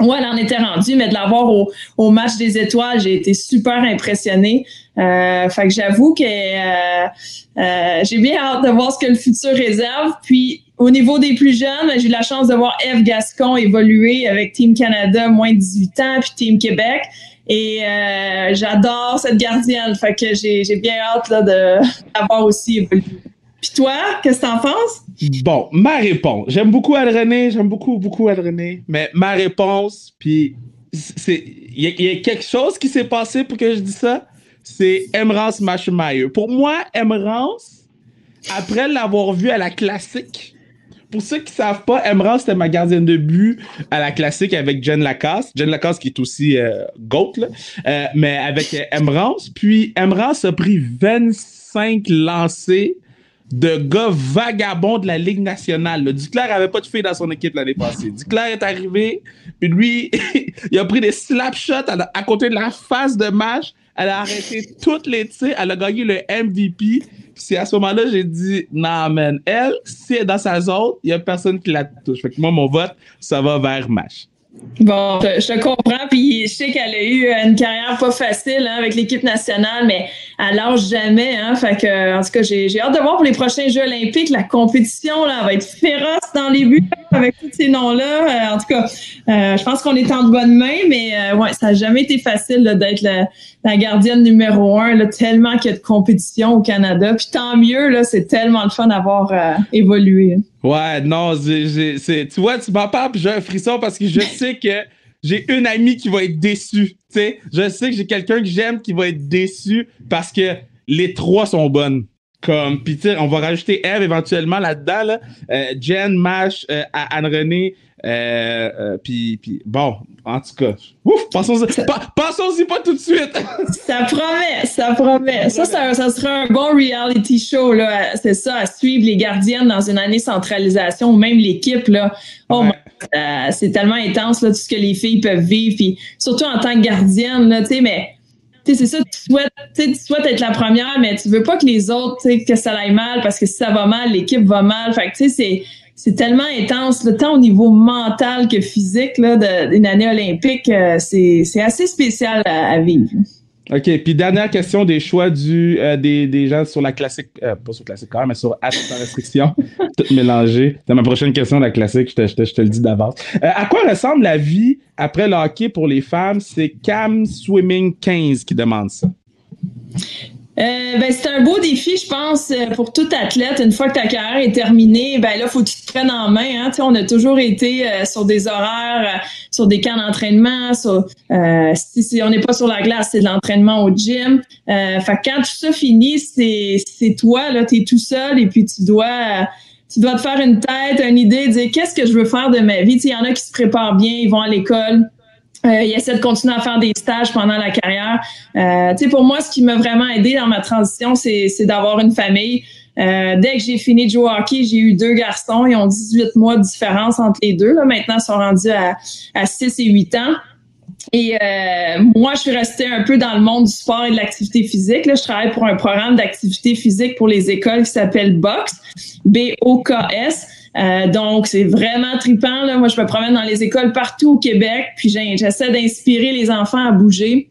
S2: où elle en était rendue, mais de l'avoir au, au match des étoiles, j'ai été super impressionnée. Euh, fait que j'avoue que euh, euh, j'ai bien hâte de voir ce que le futur réserve. Puis au niveau des plus jeunes, j'ai eu la chance de voir Eve Gascon évoluer avec Team Canada moins de 18 ans, puis Team Québec. Et j'adore cette gardienne. Fait que j'ai, j'ai bien hâte là, de l'avoir aussi évolué. Puis toi, qu'est-ce que t'en penses?
S1: Bon, ma réponse. J'aime beaucoup René, j'aime beaucoup, beaucoup René. Mais ma réponse, puis c'est. Il y, a quelque chose qui s'est passé pour que je dise ça? C'est Emrance Maschemeyer. Pour moi, Emrance, après l'avoir vu à la classique, pour ceux qui savent pas, Emrance c'était ma gardienne de but à la classique avec Jen Lacasse. Jen Lacasse qui est aussi euh, GOAT, là. Euh, mais avec Emrance. Puis Emrance a pris 25 lancés de gars vagabonds de la Ligue nationale. Le Duclair avait pas de filles dans son équipe l'année passée. Duclair est arrivé, puis lui, il a pris des slap shots à, côté de la face de match. Elle a arrêté toutes les tirs. Elle a gagné le MVP. C'est à ce moment-là, j'ai dit, non, man, elle, si elle est dans sa zone, il y a personne qui la touche. Fait que moi, mon vote, ça va vers match.
S2: Bon, je, te comprends, puis je sais qu'elle a eu une carrière pas facile hein, avec l'équipe nationale, mais elle lâche jamais. Hein, fait que, en tout cas, j'ai, hâte de voir pour les prochains Jeux olympiques. La compétition là, va être féroce dans les buts avec tous ces noms-là. Euh, en tout cas, euh, je pense qu'on est en de bonnes mains, mais euh, ouais, ça n'a jamais été facile d'être la, gardienne numéro un, là, tellement qu'il y a de compétition au Canada. Puis tant mieux, là, c'est tellement le fun d'avoir évolué.
S1: Ouais, non, c'est, tu vois, tu m'en parles, puis j'ai un frisson parce que je sais que j'ai une amie qui va être déçue. Sais, je sais que j'ai quelqu'un que j'aime qui va être déçu parce que les trois sont bonnes. Comme, puis on va rajouter Eve éventuellement là-dedans, là. Euh, Jen, Mash, euh, Anne-Renée, euh, euh, puis, puis, bon, en tout cas, ouf, pensons-y pas, pas tout de suite.
S2: ça promet, ça promet. Ça, ça, ça sera un bon reality show, là. C'est ça, à suivre les gardiennes dans une année centralisation, ou même l'équipe, là. Oh, euh, c'est tellement intense, là, tout ce que les filles peuvent vivre, puis surtout en tant que gardienne, là, tu sais, mais c'est ça, tu souhaites, tu souhaites être la première, mais tu veux pas que les autres, que ça aille mal, parce que si ça va mal, l'équipe va mal. Fait que, tu sais, c'est, c'est tellement intense, le temps au niveau mental que physique, là, d'une année olympique, euh, c'est, assez spécial à, vivre.
S1: OK. Puis dernière question des choix du euh, des, des gens sur la classique, euh, pas sur classique car, mais sur App sans restriction. tout mélangé. C'est ma prochaine question, la classique, je te, je te, le dis d'avance. à quoi ressemble la vie après le hockey pour les femmes? C'est Cam Swimming 15 qui demande ça.
S2: Euh, ben, c'est un beau défi, je pense, euh, pour tout athlète. Une fois que ta carrière est terminée, ben là, faut que tu te prennes en main. Hein. On a toujours été euh, sur des horaires, sur des camps d'entraînement. Sur, si, on n'est pas sur la glace, c'est de l'entraînement au gym. fait que quand tout ça finit, c'est, toi, là, tu es tout seul et puis tu dois tu dois te faire une tête, une idée, dire qu'est-ce que je veux faire de ma vie. Il y en a qui se préparent bien, ils vont à l'école, euh, il essaie de continuer à faire des stages pendant la carrière. Euh, tu sais, pour moi, ce qui m'a vraiment aidé dans ma transition, c'est, d'avoir une famille. Euh, dès que j'ai fini de jouer au hockey, j'ai eu deux garçons. Ils ont 18 mois de différence entre les deux. Là. Maintenant, ils sont rendus à, à 6 et 8 ans. Et euh, moi, je suis restée un peu dans le monde du sport et de l'activité physique. Là, je travaille pour un programme d'activité physique pour les écoles qui s'appelle BOX, B-O-K-S. Euh, donc, c'est vraiment trippant. Là. Moi, je me promène dans les écoles partout au Québec, puis j'essaie d'inspirer les enfants à bouger.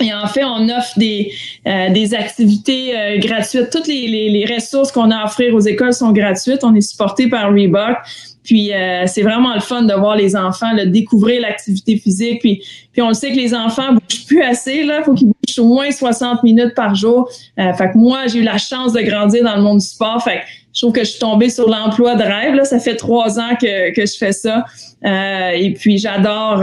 S2: Et en fait, on offre des, euh, des activités euh, gratuites. Toutes les, les, les ressources qu'on a à offrir aux écoles sont gratuites. On est supporté par Reebok. Puis euh, c'est vraiment le fun de voir les enfants là, découvrir l'activité physique. Puis, puis on le sait que les enfants bougent plus assez. Là, faut qu'ils bougent au moins 60 minutes par jour. Euh, fait que moi, j'ai eu la chance de grandir dans le monde du sport. Fait que je trouve que je suis tombée sur l'emploi de rêve. Là. Ça fait trois ans que, que je fais ça. Euh, et puis j'adore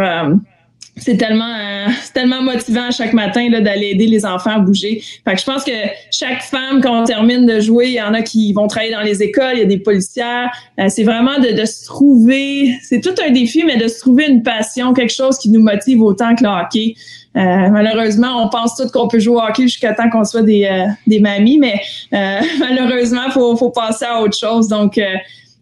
S2: c'est tellement euh, tellement motivant chaque matin d'aller aider les enfants à bouger. Fait que je pense que chaque femme quand on termine de jouer, il y en a qui vont travailler dans les écoles, il y a des policières. Euh, c'est vraiment de, de, se trouver, c'est tout un défi, mais de se trouver une passion, quelque chose qui nous motive autant que le hockey. Euh, malheureusement, on pense tout qu'on peut jouer au hockey jusqu'à temps qu'on soit des, des mamies, mais malheureusement, faut faut passer à autre chose. Donc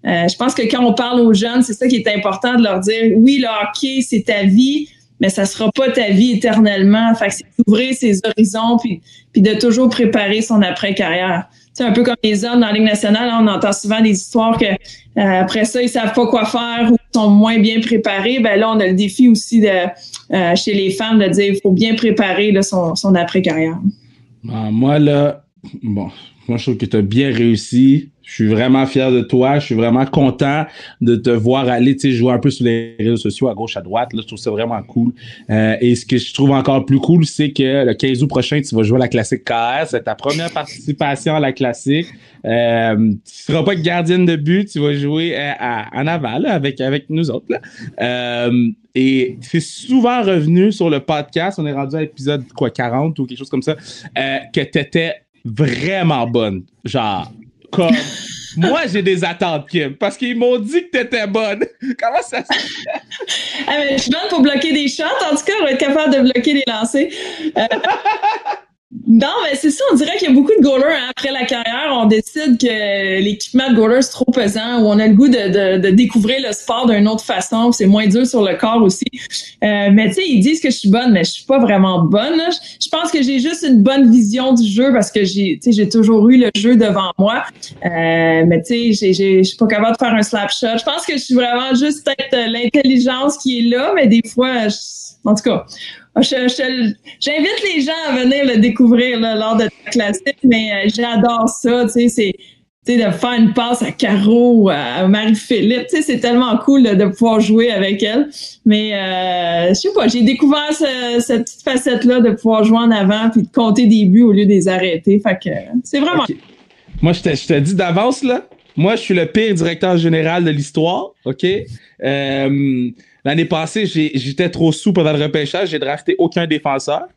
S2: je pense que quand on parle aux jeunes, c'est ça qui est important de leur dire oui, le hockey, c'est ta vie, mais ça sera pas ta vie éternellement. Fait que c'est d'ouvrir ses horizons puis, puis de toujours préparer son après-carrière. C'est un peu comme les hommes dans la Ligue nationale, on entend souvent des histoires que euh, après ça, ils savent pas quoi faire ou sont moins bien préparés. Ben là, on a le défi aussi de euh, chez les femmes de dire il faut bien préparer son, son après-carrière.
S1: Ah, moi, là, bon, moi je trouve que tu as bien réussi. Je suis vraiment fier de toi. Je suis vraiment content de te voir aller, tu jouer un peu sur les réseaux sociaux à gauche, à droite. Là, je trouve ça vraiment cool. Euh, et ce que je trouve encore plus cool, c'est que le 15 août prochain, tu vas jouer à la Classique KS. C'est ta première participation à la Classique. Euh, tu seras pas gardienne de but. Tu vas jouer euh, à, en aval avec, avec nous autres. Là. Euh, et c'est souvent revenu sur le podcast. On est rendu à l'épisode quoi 40 ou quelque chose comme ça. Que tu étais vraiment bonne. Genre, comme. Moi, j'ai des attentes, Kim, parce qu'ils m'ont dit que t'étais bonne. Comment ça se fait?
S2: ah, mais je suis bonne pour bloquer des shots. En tout cas, on va être capable de bloquer des lancers. Euh, non, mais c'est ça, on dirait qu'il y a beaucoup de goalers hein. après la carrière. On décide que l'équipement de goalers c'est trop pesant ou on a le goût de, de, découvrir le sport d'une autre façon. C'est moins dur sur le corps aussi. Euh, mais tu sais, ils disent que je suis bonne, mais je suis pas vraiment bonne. Je pense que j'ai juste une bonne vision du jeu parce que j'ai, j'ai toujours eu le jeu devant moi. Euh, mais tu sais, je suis pas capable de faire un slap shot. Je pense que je suis vraiment juste peut-être l'intelligence qui est là, mais des fois, en tout cas j'invite les gens à venir le découvrir lors de la classique, mais euh, j'adore ça, tu sais, c'est de faire une passe à Caro, à Marie-Philippe, c'est tellement cool de pouvoir jouer avec elle. Mais euh, je sais pas, j'ai découvert cette petite facette-là de pouvoir jouer en avant puis de compter des buts au lieu de les arrêter. Fait que c'est vraiment.
S1: Moi, je te, je te dis d'avance, là, moi, je suis le pire directeur général de l'histoire, OK? Euh, L'année passée, j'étais trop sous pendant le repêchage, j'ai drafté aucun défenseur.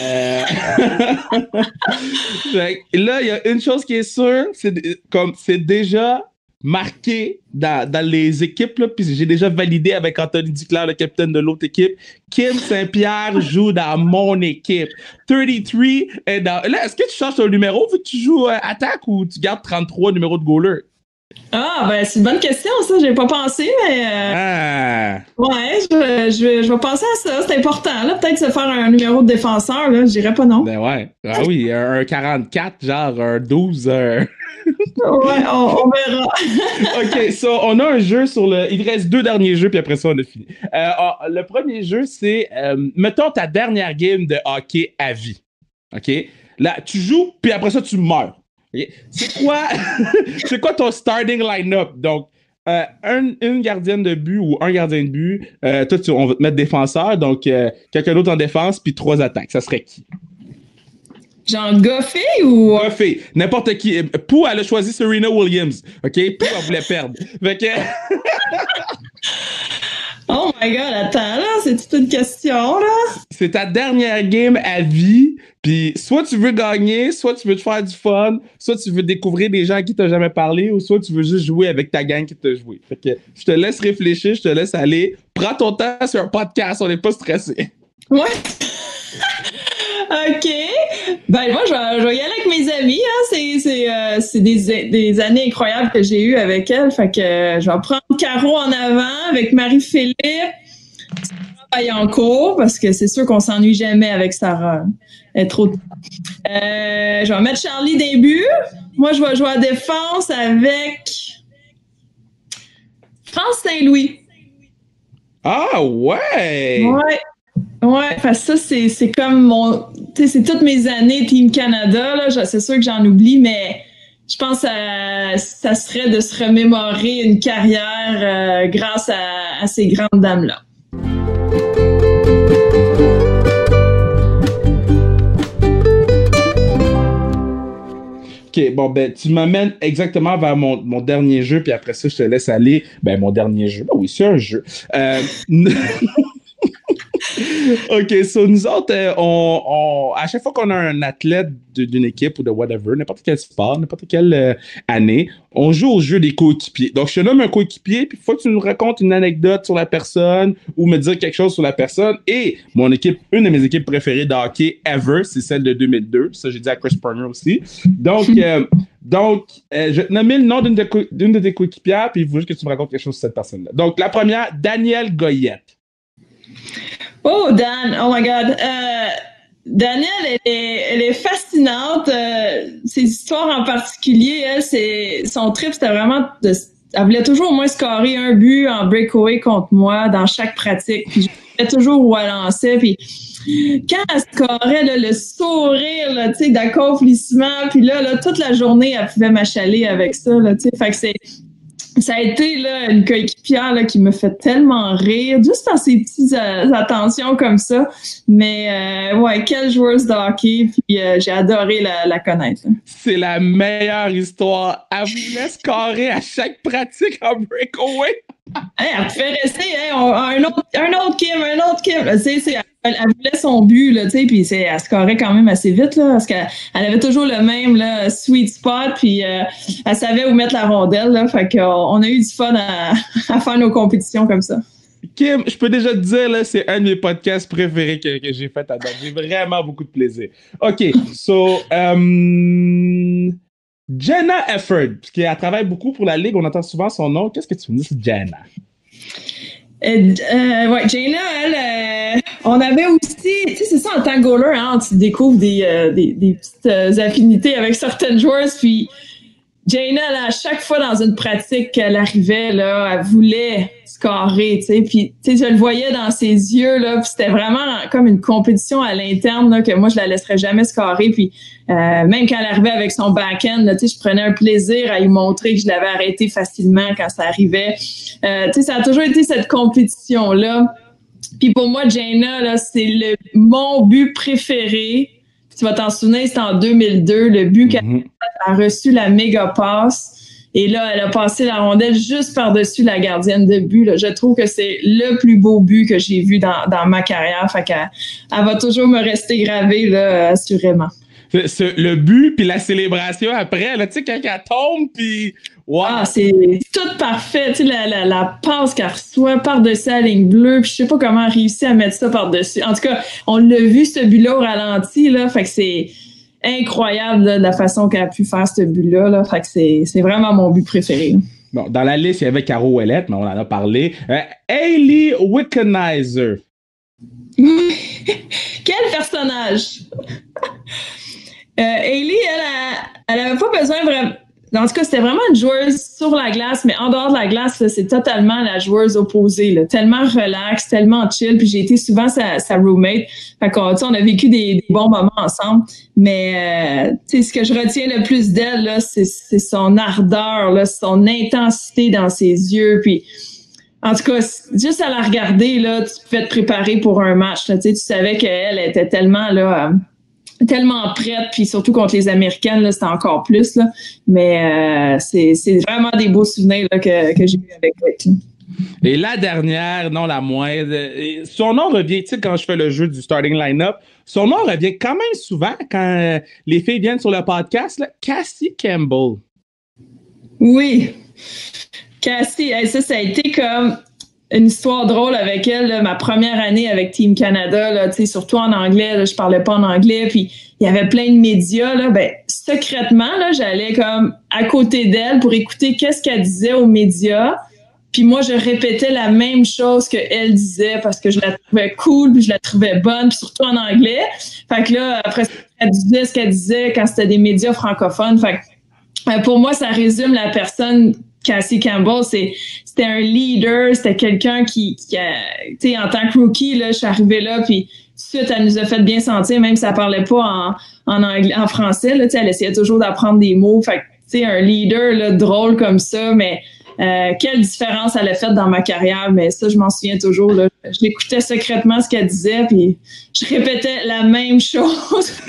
S1: Euh, là, il y a une chose qui est sûre, c'est comme c'est déjà marqué dans, les équipes, puis j'ai déjà validé avec Anthony Duclair, le capitaine de l'autre équipe. Kim Saint-Pierre joue dans mon équipe. 33 est dans. Là, est-ce que tu changes ton numéro vu que tu joues euh, attaque ou tu gardes 33 numéros de goaler?
S2: Ah, ben c'est une bonne question, ça. J'ai pas pensé, mais. Euh, ah. Ouais, je, je, je, vais penser à ça. C'est important, là. Peut-être se faire un numéro de défenseur, là. Je dirais pas non.
S1: Ben ouais. Ah oui, un 44, genre un 12. ouais,
S2: on, verra.
S1: OK, so, on a un jeu sur le. Il reste deux derniers jeux, puis après ça, on a fini. Euh, ah, le premier jeu, c'est. Euh, mettons ta dernière game de hockey à vie. OK? Là, tu joues, puis après ça, tu meurs. C'est quoi, c'est quoi ton starting line-up? Donc, euh, une gardienne de but ou un gardien de but, euh, toi, on va te mettre défenseur, donc euh, quelqu'un d'autre en défense, puis trois attaques. Ça serait qui?
S2: Genre Goffey ou?
S1: Goffey. N'importe qui. Pou, elle a choisi Serena Williams. OK? Pou, elle voulait perdre. Fait que.
S2: oh my god, attends, là, c'est toute une question, là.
S1: C'est ta dernière game à vie. Puis soit tu veux gagner, soit tu veux te faire du fun, soit tu veux découvrir des gens à qui t'as jamais parlé, ou soit tu veux juste jouer avec ta gang qui t'a joué. Fait que je te laisse réfléchir, je te laisse aller. Prends ton temps sur un podcast, on n'est pas stressé.
S2: Ouais. OK. Ben, moi, je vais, y aller avec mes amis. Hein. C'est, euh, des, des, années incroyables que j'ai eues avec elle. Fait que euh, je vais prendre Caro en avant avec Marie-Philippe. en cours parce que c'est sûr qu'on s'ennuie jamais avec Sarah. Elle est trop. Euh, je vais mettre Charlie début. Moi, je vais jouer à défense avec France Saint-Louis.
S1: Ah ouais!
S2: Ouais. Ouais, parce que ça, c'est comme mon. C'est toutes mes années Team Canada, là. C'est sûr que j'en oublie, mais je pense que ça, serait de se remémorer une carrière euh, grâce à, ces grandes dames-là.
S1: OK, bon, ben, tu m'amènes exactement vers mon, mon, dernier jeu, puis après ça, je te laisse aller. Ben, mon dernier jeu. Ben oui, c'est un jeu. Euh, OK, so nous autres, euh, on, on, à chaque fois qu'on a un athlète d'une équipe ou de whatever, n'importe quel sport, n'importe quelle euh, année, on joue au jeu des coéquipiers. Donc, je te nomme un coéquipier, puis il faut que tu nous racontes une anecdote sur la personne ou me dire quelque chose sur la personne. Et mon équipe, une de mes équipes préférées de hockey ever, c'est celle de 2002. Ça, j'ai dit à Chris Parner aussi. Donc, euh, donc je vais te nommer le nom d'une de, de, tes coéquipières, puis il faut juste que tu me racontes quelque chose sur cette personne-là. Donc, la première, Danielle Goyette.
S2: Oh, Dan, oh my God. Euh, Danielle, elle est, fascinante. Euh, ses histoires en particulier, elle, c'est son trip, c'était vraiment de, elle voulait toujours au moins scorer un but en breakaway contre moi dans chaque pratique. Puis je toujours où elle lançait. Puis quand elle scorait, le sourire, tu sais, d'accomplissement, puis là, là, toute la journée, elle pouvait m'achaler avec ça, là, tu sais. Fait que c'est, ça a été là, une coéquipière là, qui me fait tellement rire, juste par ses petites euh, attentions comme ça. Mais euh, ouais, quelle joueuse de hockey, puis euh, j'ai adoré la, la connaître.
S1: C'est la meilleure histoire. Elle vous laisse carrer à chaque pratique en breakaway.
S2: Hey, elle fait rester, hein, un, autre, Kim, un autre Kim. Elle, voulait son but, là, puis elle scorait quand même assez vite, là, parce qu'elle avait toujours le même, sweet spot, puis euh, elle savait où mettre la rondelle, fait qu'on a eu du fun à, faire nos compétitions comme ça.
S1: Kim, je peux déjà te dire, là, c'est un de mes podcasts préférés que, j'ai fait à date. J'ai vraiment beaucoup de plaisir. OK, so, um, Jenna Efford, qui travaille beaucoup pour la Ligue, on entend souvent son nom. Qu'est-ce que tu me dis Jenna?
S2: Euh, euh, ouais, elle, euh, on avait aussi, tu sais, c'est ça en tant que goaler, hein, tu découvres des, des, des, petites affinités avec certaines joueuses, puis Jaina, à chaque fois dans une pratique qu'elle arrivait, là, elle voulait scorer, tu sais, puis tu sais, je le voyais dans ses yeux, là, puis c'était vraiment comme une compétition à l'interne, là, que moi, je la laisserais jamais scorer, puis euh, même quand elle arrivait avec son back-end, tu sais, je prenais un plaisir à lui montrer que je l'avais arrêté facilement quand ça arrivait. Euh, tu sais, ça a toujours été cette compétition-là. Puis pour moi, Jaina, là, c'est le mon but préféré tu vas t'en souvenir, c'était en 2002, le but qu'elle mhm. A reçu la méga passe. Et là, elle a passé la rondelle juste par-dessus la gardienne de but. Je trouve que c'est le plus beau but que j'ai vu dans, ma carrière. Fait qu'elle elle va toujours me rester gravée, là, assurément
S1: le but puis la célébration après, là, tu sais, quand elle tombe, puis...
S2: Wow. Ah, c'est tout parfait. Tu sais, la, la, la passe qu'elle reçoit par-dessus la ligne bleue, puis je sais pas comment elle réussit à mettre ça par-dessus. En tout cas, on l'a vu, ce but-là, au ralenti, là, fait que c'est incroyable la façon qu'elle a pu faire ce but-là. Là, fait que c'est vraiment mon but préféré.
S1: Bon, dans la liste, il y avait Caro Ouellette, mais on en a parlé. Euh, Hayley Wickenizer.
S2: Quel personnage! Euh, Hailey, elle, elle avait pas besoin vraiment. En tout cas, c'était vraiment une joueuse sur la glace, mais en dehors de la glace, c'est totalement la joueuse opposée. Là. Tellement relax, tellement chill. Puis j'ai été souvent sa, roommate. Fait qu'on on a vécu des, des, bons moments ensemble. Mais euh, ce que je retiens le plus d'elle, c'est son ardeur, là, son intensité dans ses yeux. Puis en tout cas, juste à la regarder, là, tu pouvais te préparer pour un match. Là, tu savais qu'elle était tellement là. Euh, tellement prête, puis surtout contre les Américaines, là, c'était encore plus. Là. Mais euh, c'est, vraiment des beaux souvenirs là, que, que j'ai eu avec elle.
S1: Et la dernière, non la moindre, son nom revient, tu sais, quand je fais le jeu du starting line-up, son nom revient quand même souvent quand euh, les filles viennent sur le podcast, là, Cassie Campbell.
S2: Oui. Cassie, ça, ça a été comme une histoire drôle avec elle, ma première année avec Team Canada, surtout en anglais, là, je parlais pas en anglais, puis il y avait plein de médias, là, ben, secrètement, là, j'allais comme à côté d'elle pour écouter qu'est-ce qu'elle disait aux médias. Puis moi, je répétais la même chose qu'elle disait parce que je la trouvais cool, puis je la trouvais bonne, puis surtout en anglais. Fait que là, après, elle disait ce qu'elle disait quand c'était des médias francophones. Fait que, euh, pour moi, ça résume la personne Cassie Campbell, c'était un leader, c'était quelqu'un qui, qui tu sais, en tant que rookie, là, je suis arrivée là, puis suite, elle nous a fait bien sentir, même si elle parlait pas en, en anglais, en français, là, tu sais, elle essayait toujours d'apprendre des mots. Fait tu sais, un leader, là, drôle comme ça, mais euh, quelle différence elle a fait dans ma carrière. Mais ça, je m'en souviens toujours. Là. Je l'écoutais secrètement ce qu'elle disait, puis je répétais la même chose.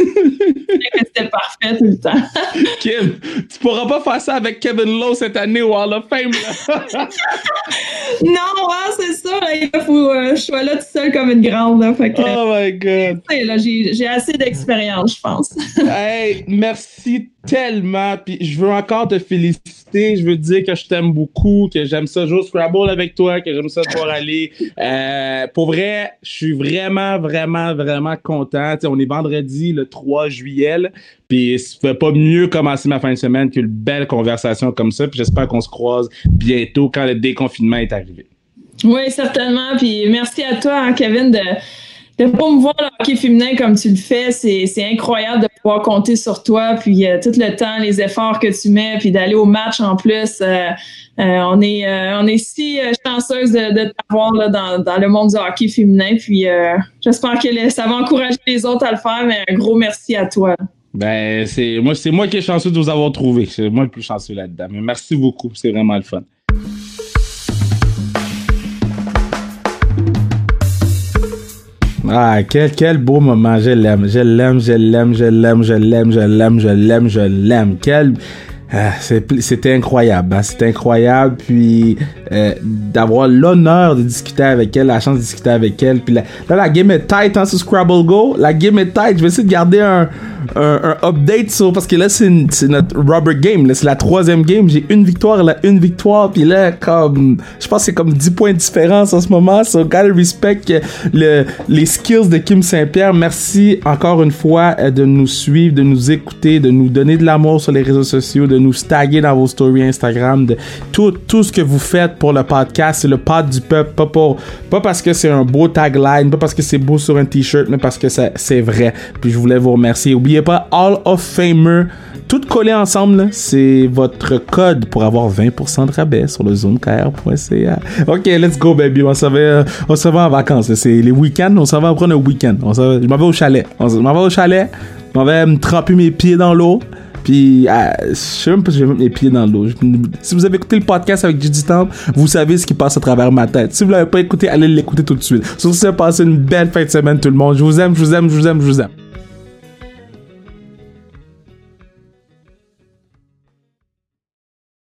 S2: C'était parfait tout le temps.
S1: Kim, tu pourras pas faire ça avec Kevin Lowe cette année au Hall of Fame.
S2: non, hein, c'est ça. il faut euh, je sois là tout seul comme une grande. Là, fait que,
S1: oh my God.
S2: J'ai assez d'expérience, je pense.
S1: hey, merci tellement. Puis je veux encore te féliciter. Je veux dire que je t'aime beaucoup, que j'aime ça jouer au Scrabble avec toi, que j'aime ça te voir aller. Euh, pour vrai, je suis vraiment, vraiment, vraiment content. on est vendredi le 3 juillet. Puis ça fait pas mieux commencer ma fin de semaine qu'une belle conversation comme ça. Puis j'espère qu'on se croise bientôt quand le déconfinement est arrivé.
S2: Oui, certainement. Puis merci à toi, hein, Kevin, de de promouvoir le hockey féminin comme tu le fais, c'est incroyable de pouvoir compter sur toi, puis euh, tout le temps, les efforts que tu mets, puis d'aller au match en plus. Euh, euh, on est on est si chanceuse de, t'avoir dans, dans le monde du hockey féminin, puis j'espère que ça va encourager les autres à le faire, mais un gros merci à toi.
S1: Ben c'est moi c'est moi qui est chanceux de vous avoir trouvé, c'est moi le plus chanceux là-dedans. Merci beaucoup, c'est vraiment le fun. Ah, quel, quel beau moment. Je l'aime, je l'aime, je l'aime, je l'aime, je l'aime, je l'aime, je l'aime, je l'aime. Quel, ah, c'était incroyable, hein. c'était incroyable. Puis euh, d'avoir l'honneur de discuter avec elle, la chance de discuter avec elle. Puis là, la game est tight hein, sur Scrabble Go. La game est tight. Je vais essayer de garder un, un, update sur parce que là c'est notre rubber game. C'est la troisième game. J'ai une victoire, là une victoire. Puis là comme je pense c'est comme 10 points de différence en ce moment. So gotta respect le, les skills de Kim Saint-Pierre. Merci encore une fois euh, de nous suivre, de nous écouter, de nous donner de l'amour sur les réseaux sociaux, de nous taguer dans vos stories Instagram, de tout, tout ce que vous faites pour le podcast. C'est le pod du peuple, pas, pour, pas parce que c'est un beau tagline, pas parce que c'est beau sur un t-shirt, mais parce que c'est vrai. Puis je voulais vous remercier. Oubliez pas, All of Famer, tout collé ensemble, c'est votre code pour avoir 20% de rabais sur le zonekr.ca. Ok, let's go, baby. On s'en va, on s'en va en vacances. C'est les week-ends, on s'en va prendre un week-end. je m'en vais au chalet. je m'en vais au chalet. Je m'en vais me tremper mes pieds dans l'eau. Puis, euh, je sais même pas si je vais mettre mes pieds dans l'eau. Si vous avez écouté le podcast avec Judy Temple, vous savez ce qui passe à travers ma tête. Si vous l'avez pas écouté, allez l'écouter tout de suite. Sur ce, passez une belle fin de semaine tout le monde. Je vous aime, je vous aime, je vous aime, je vous aime.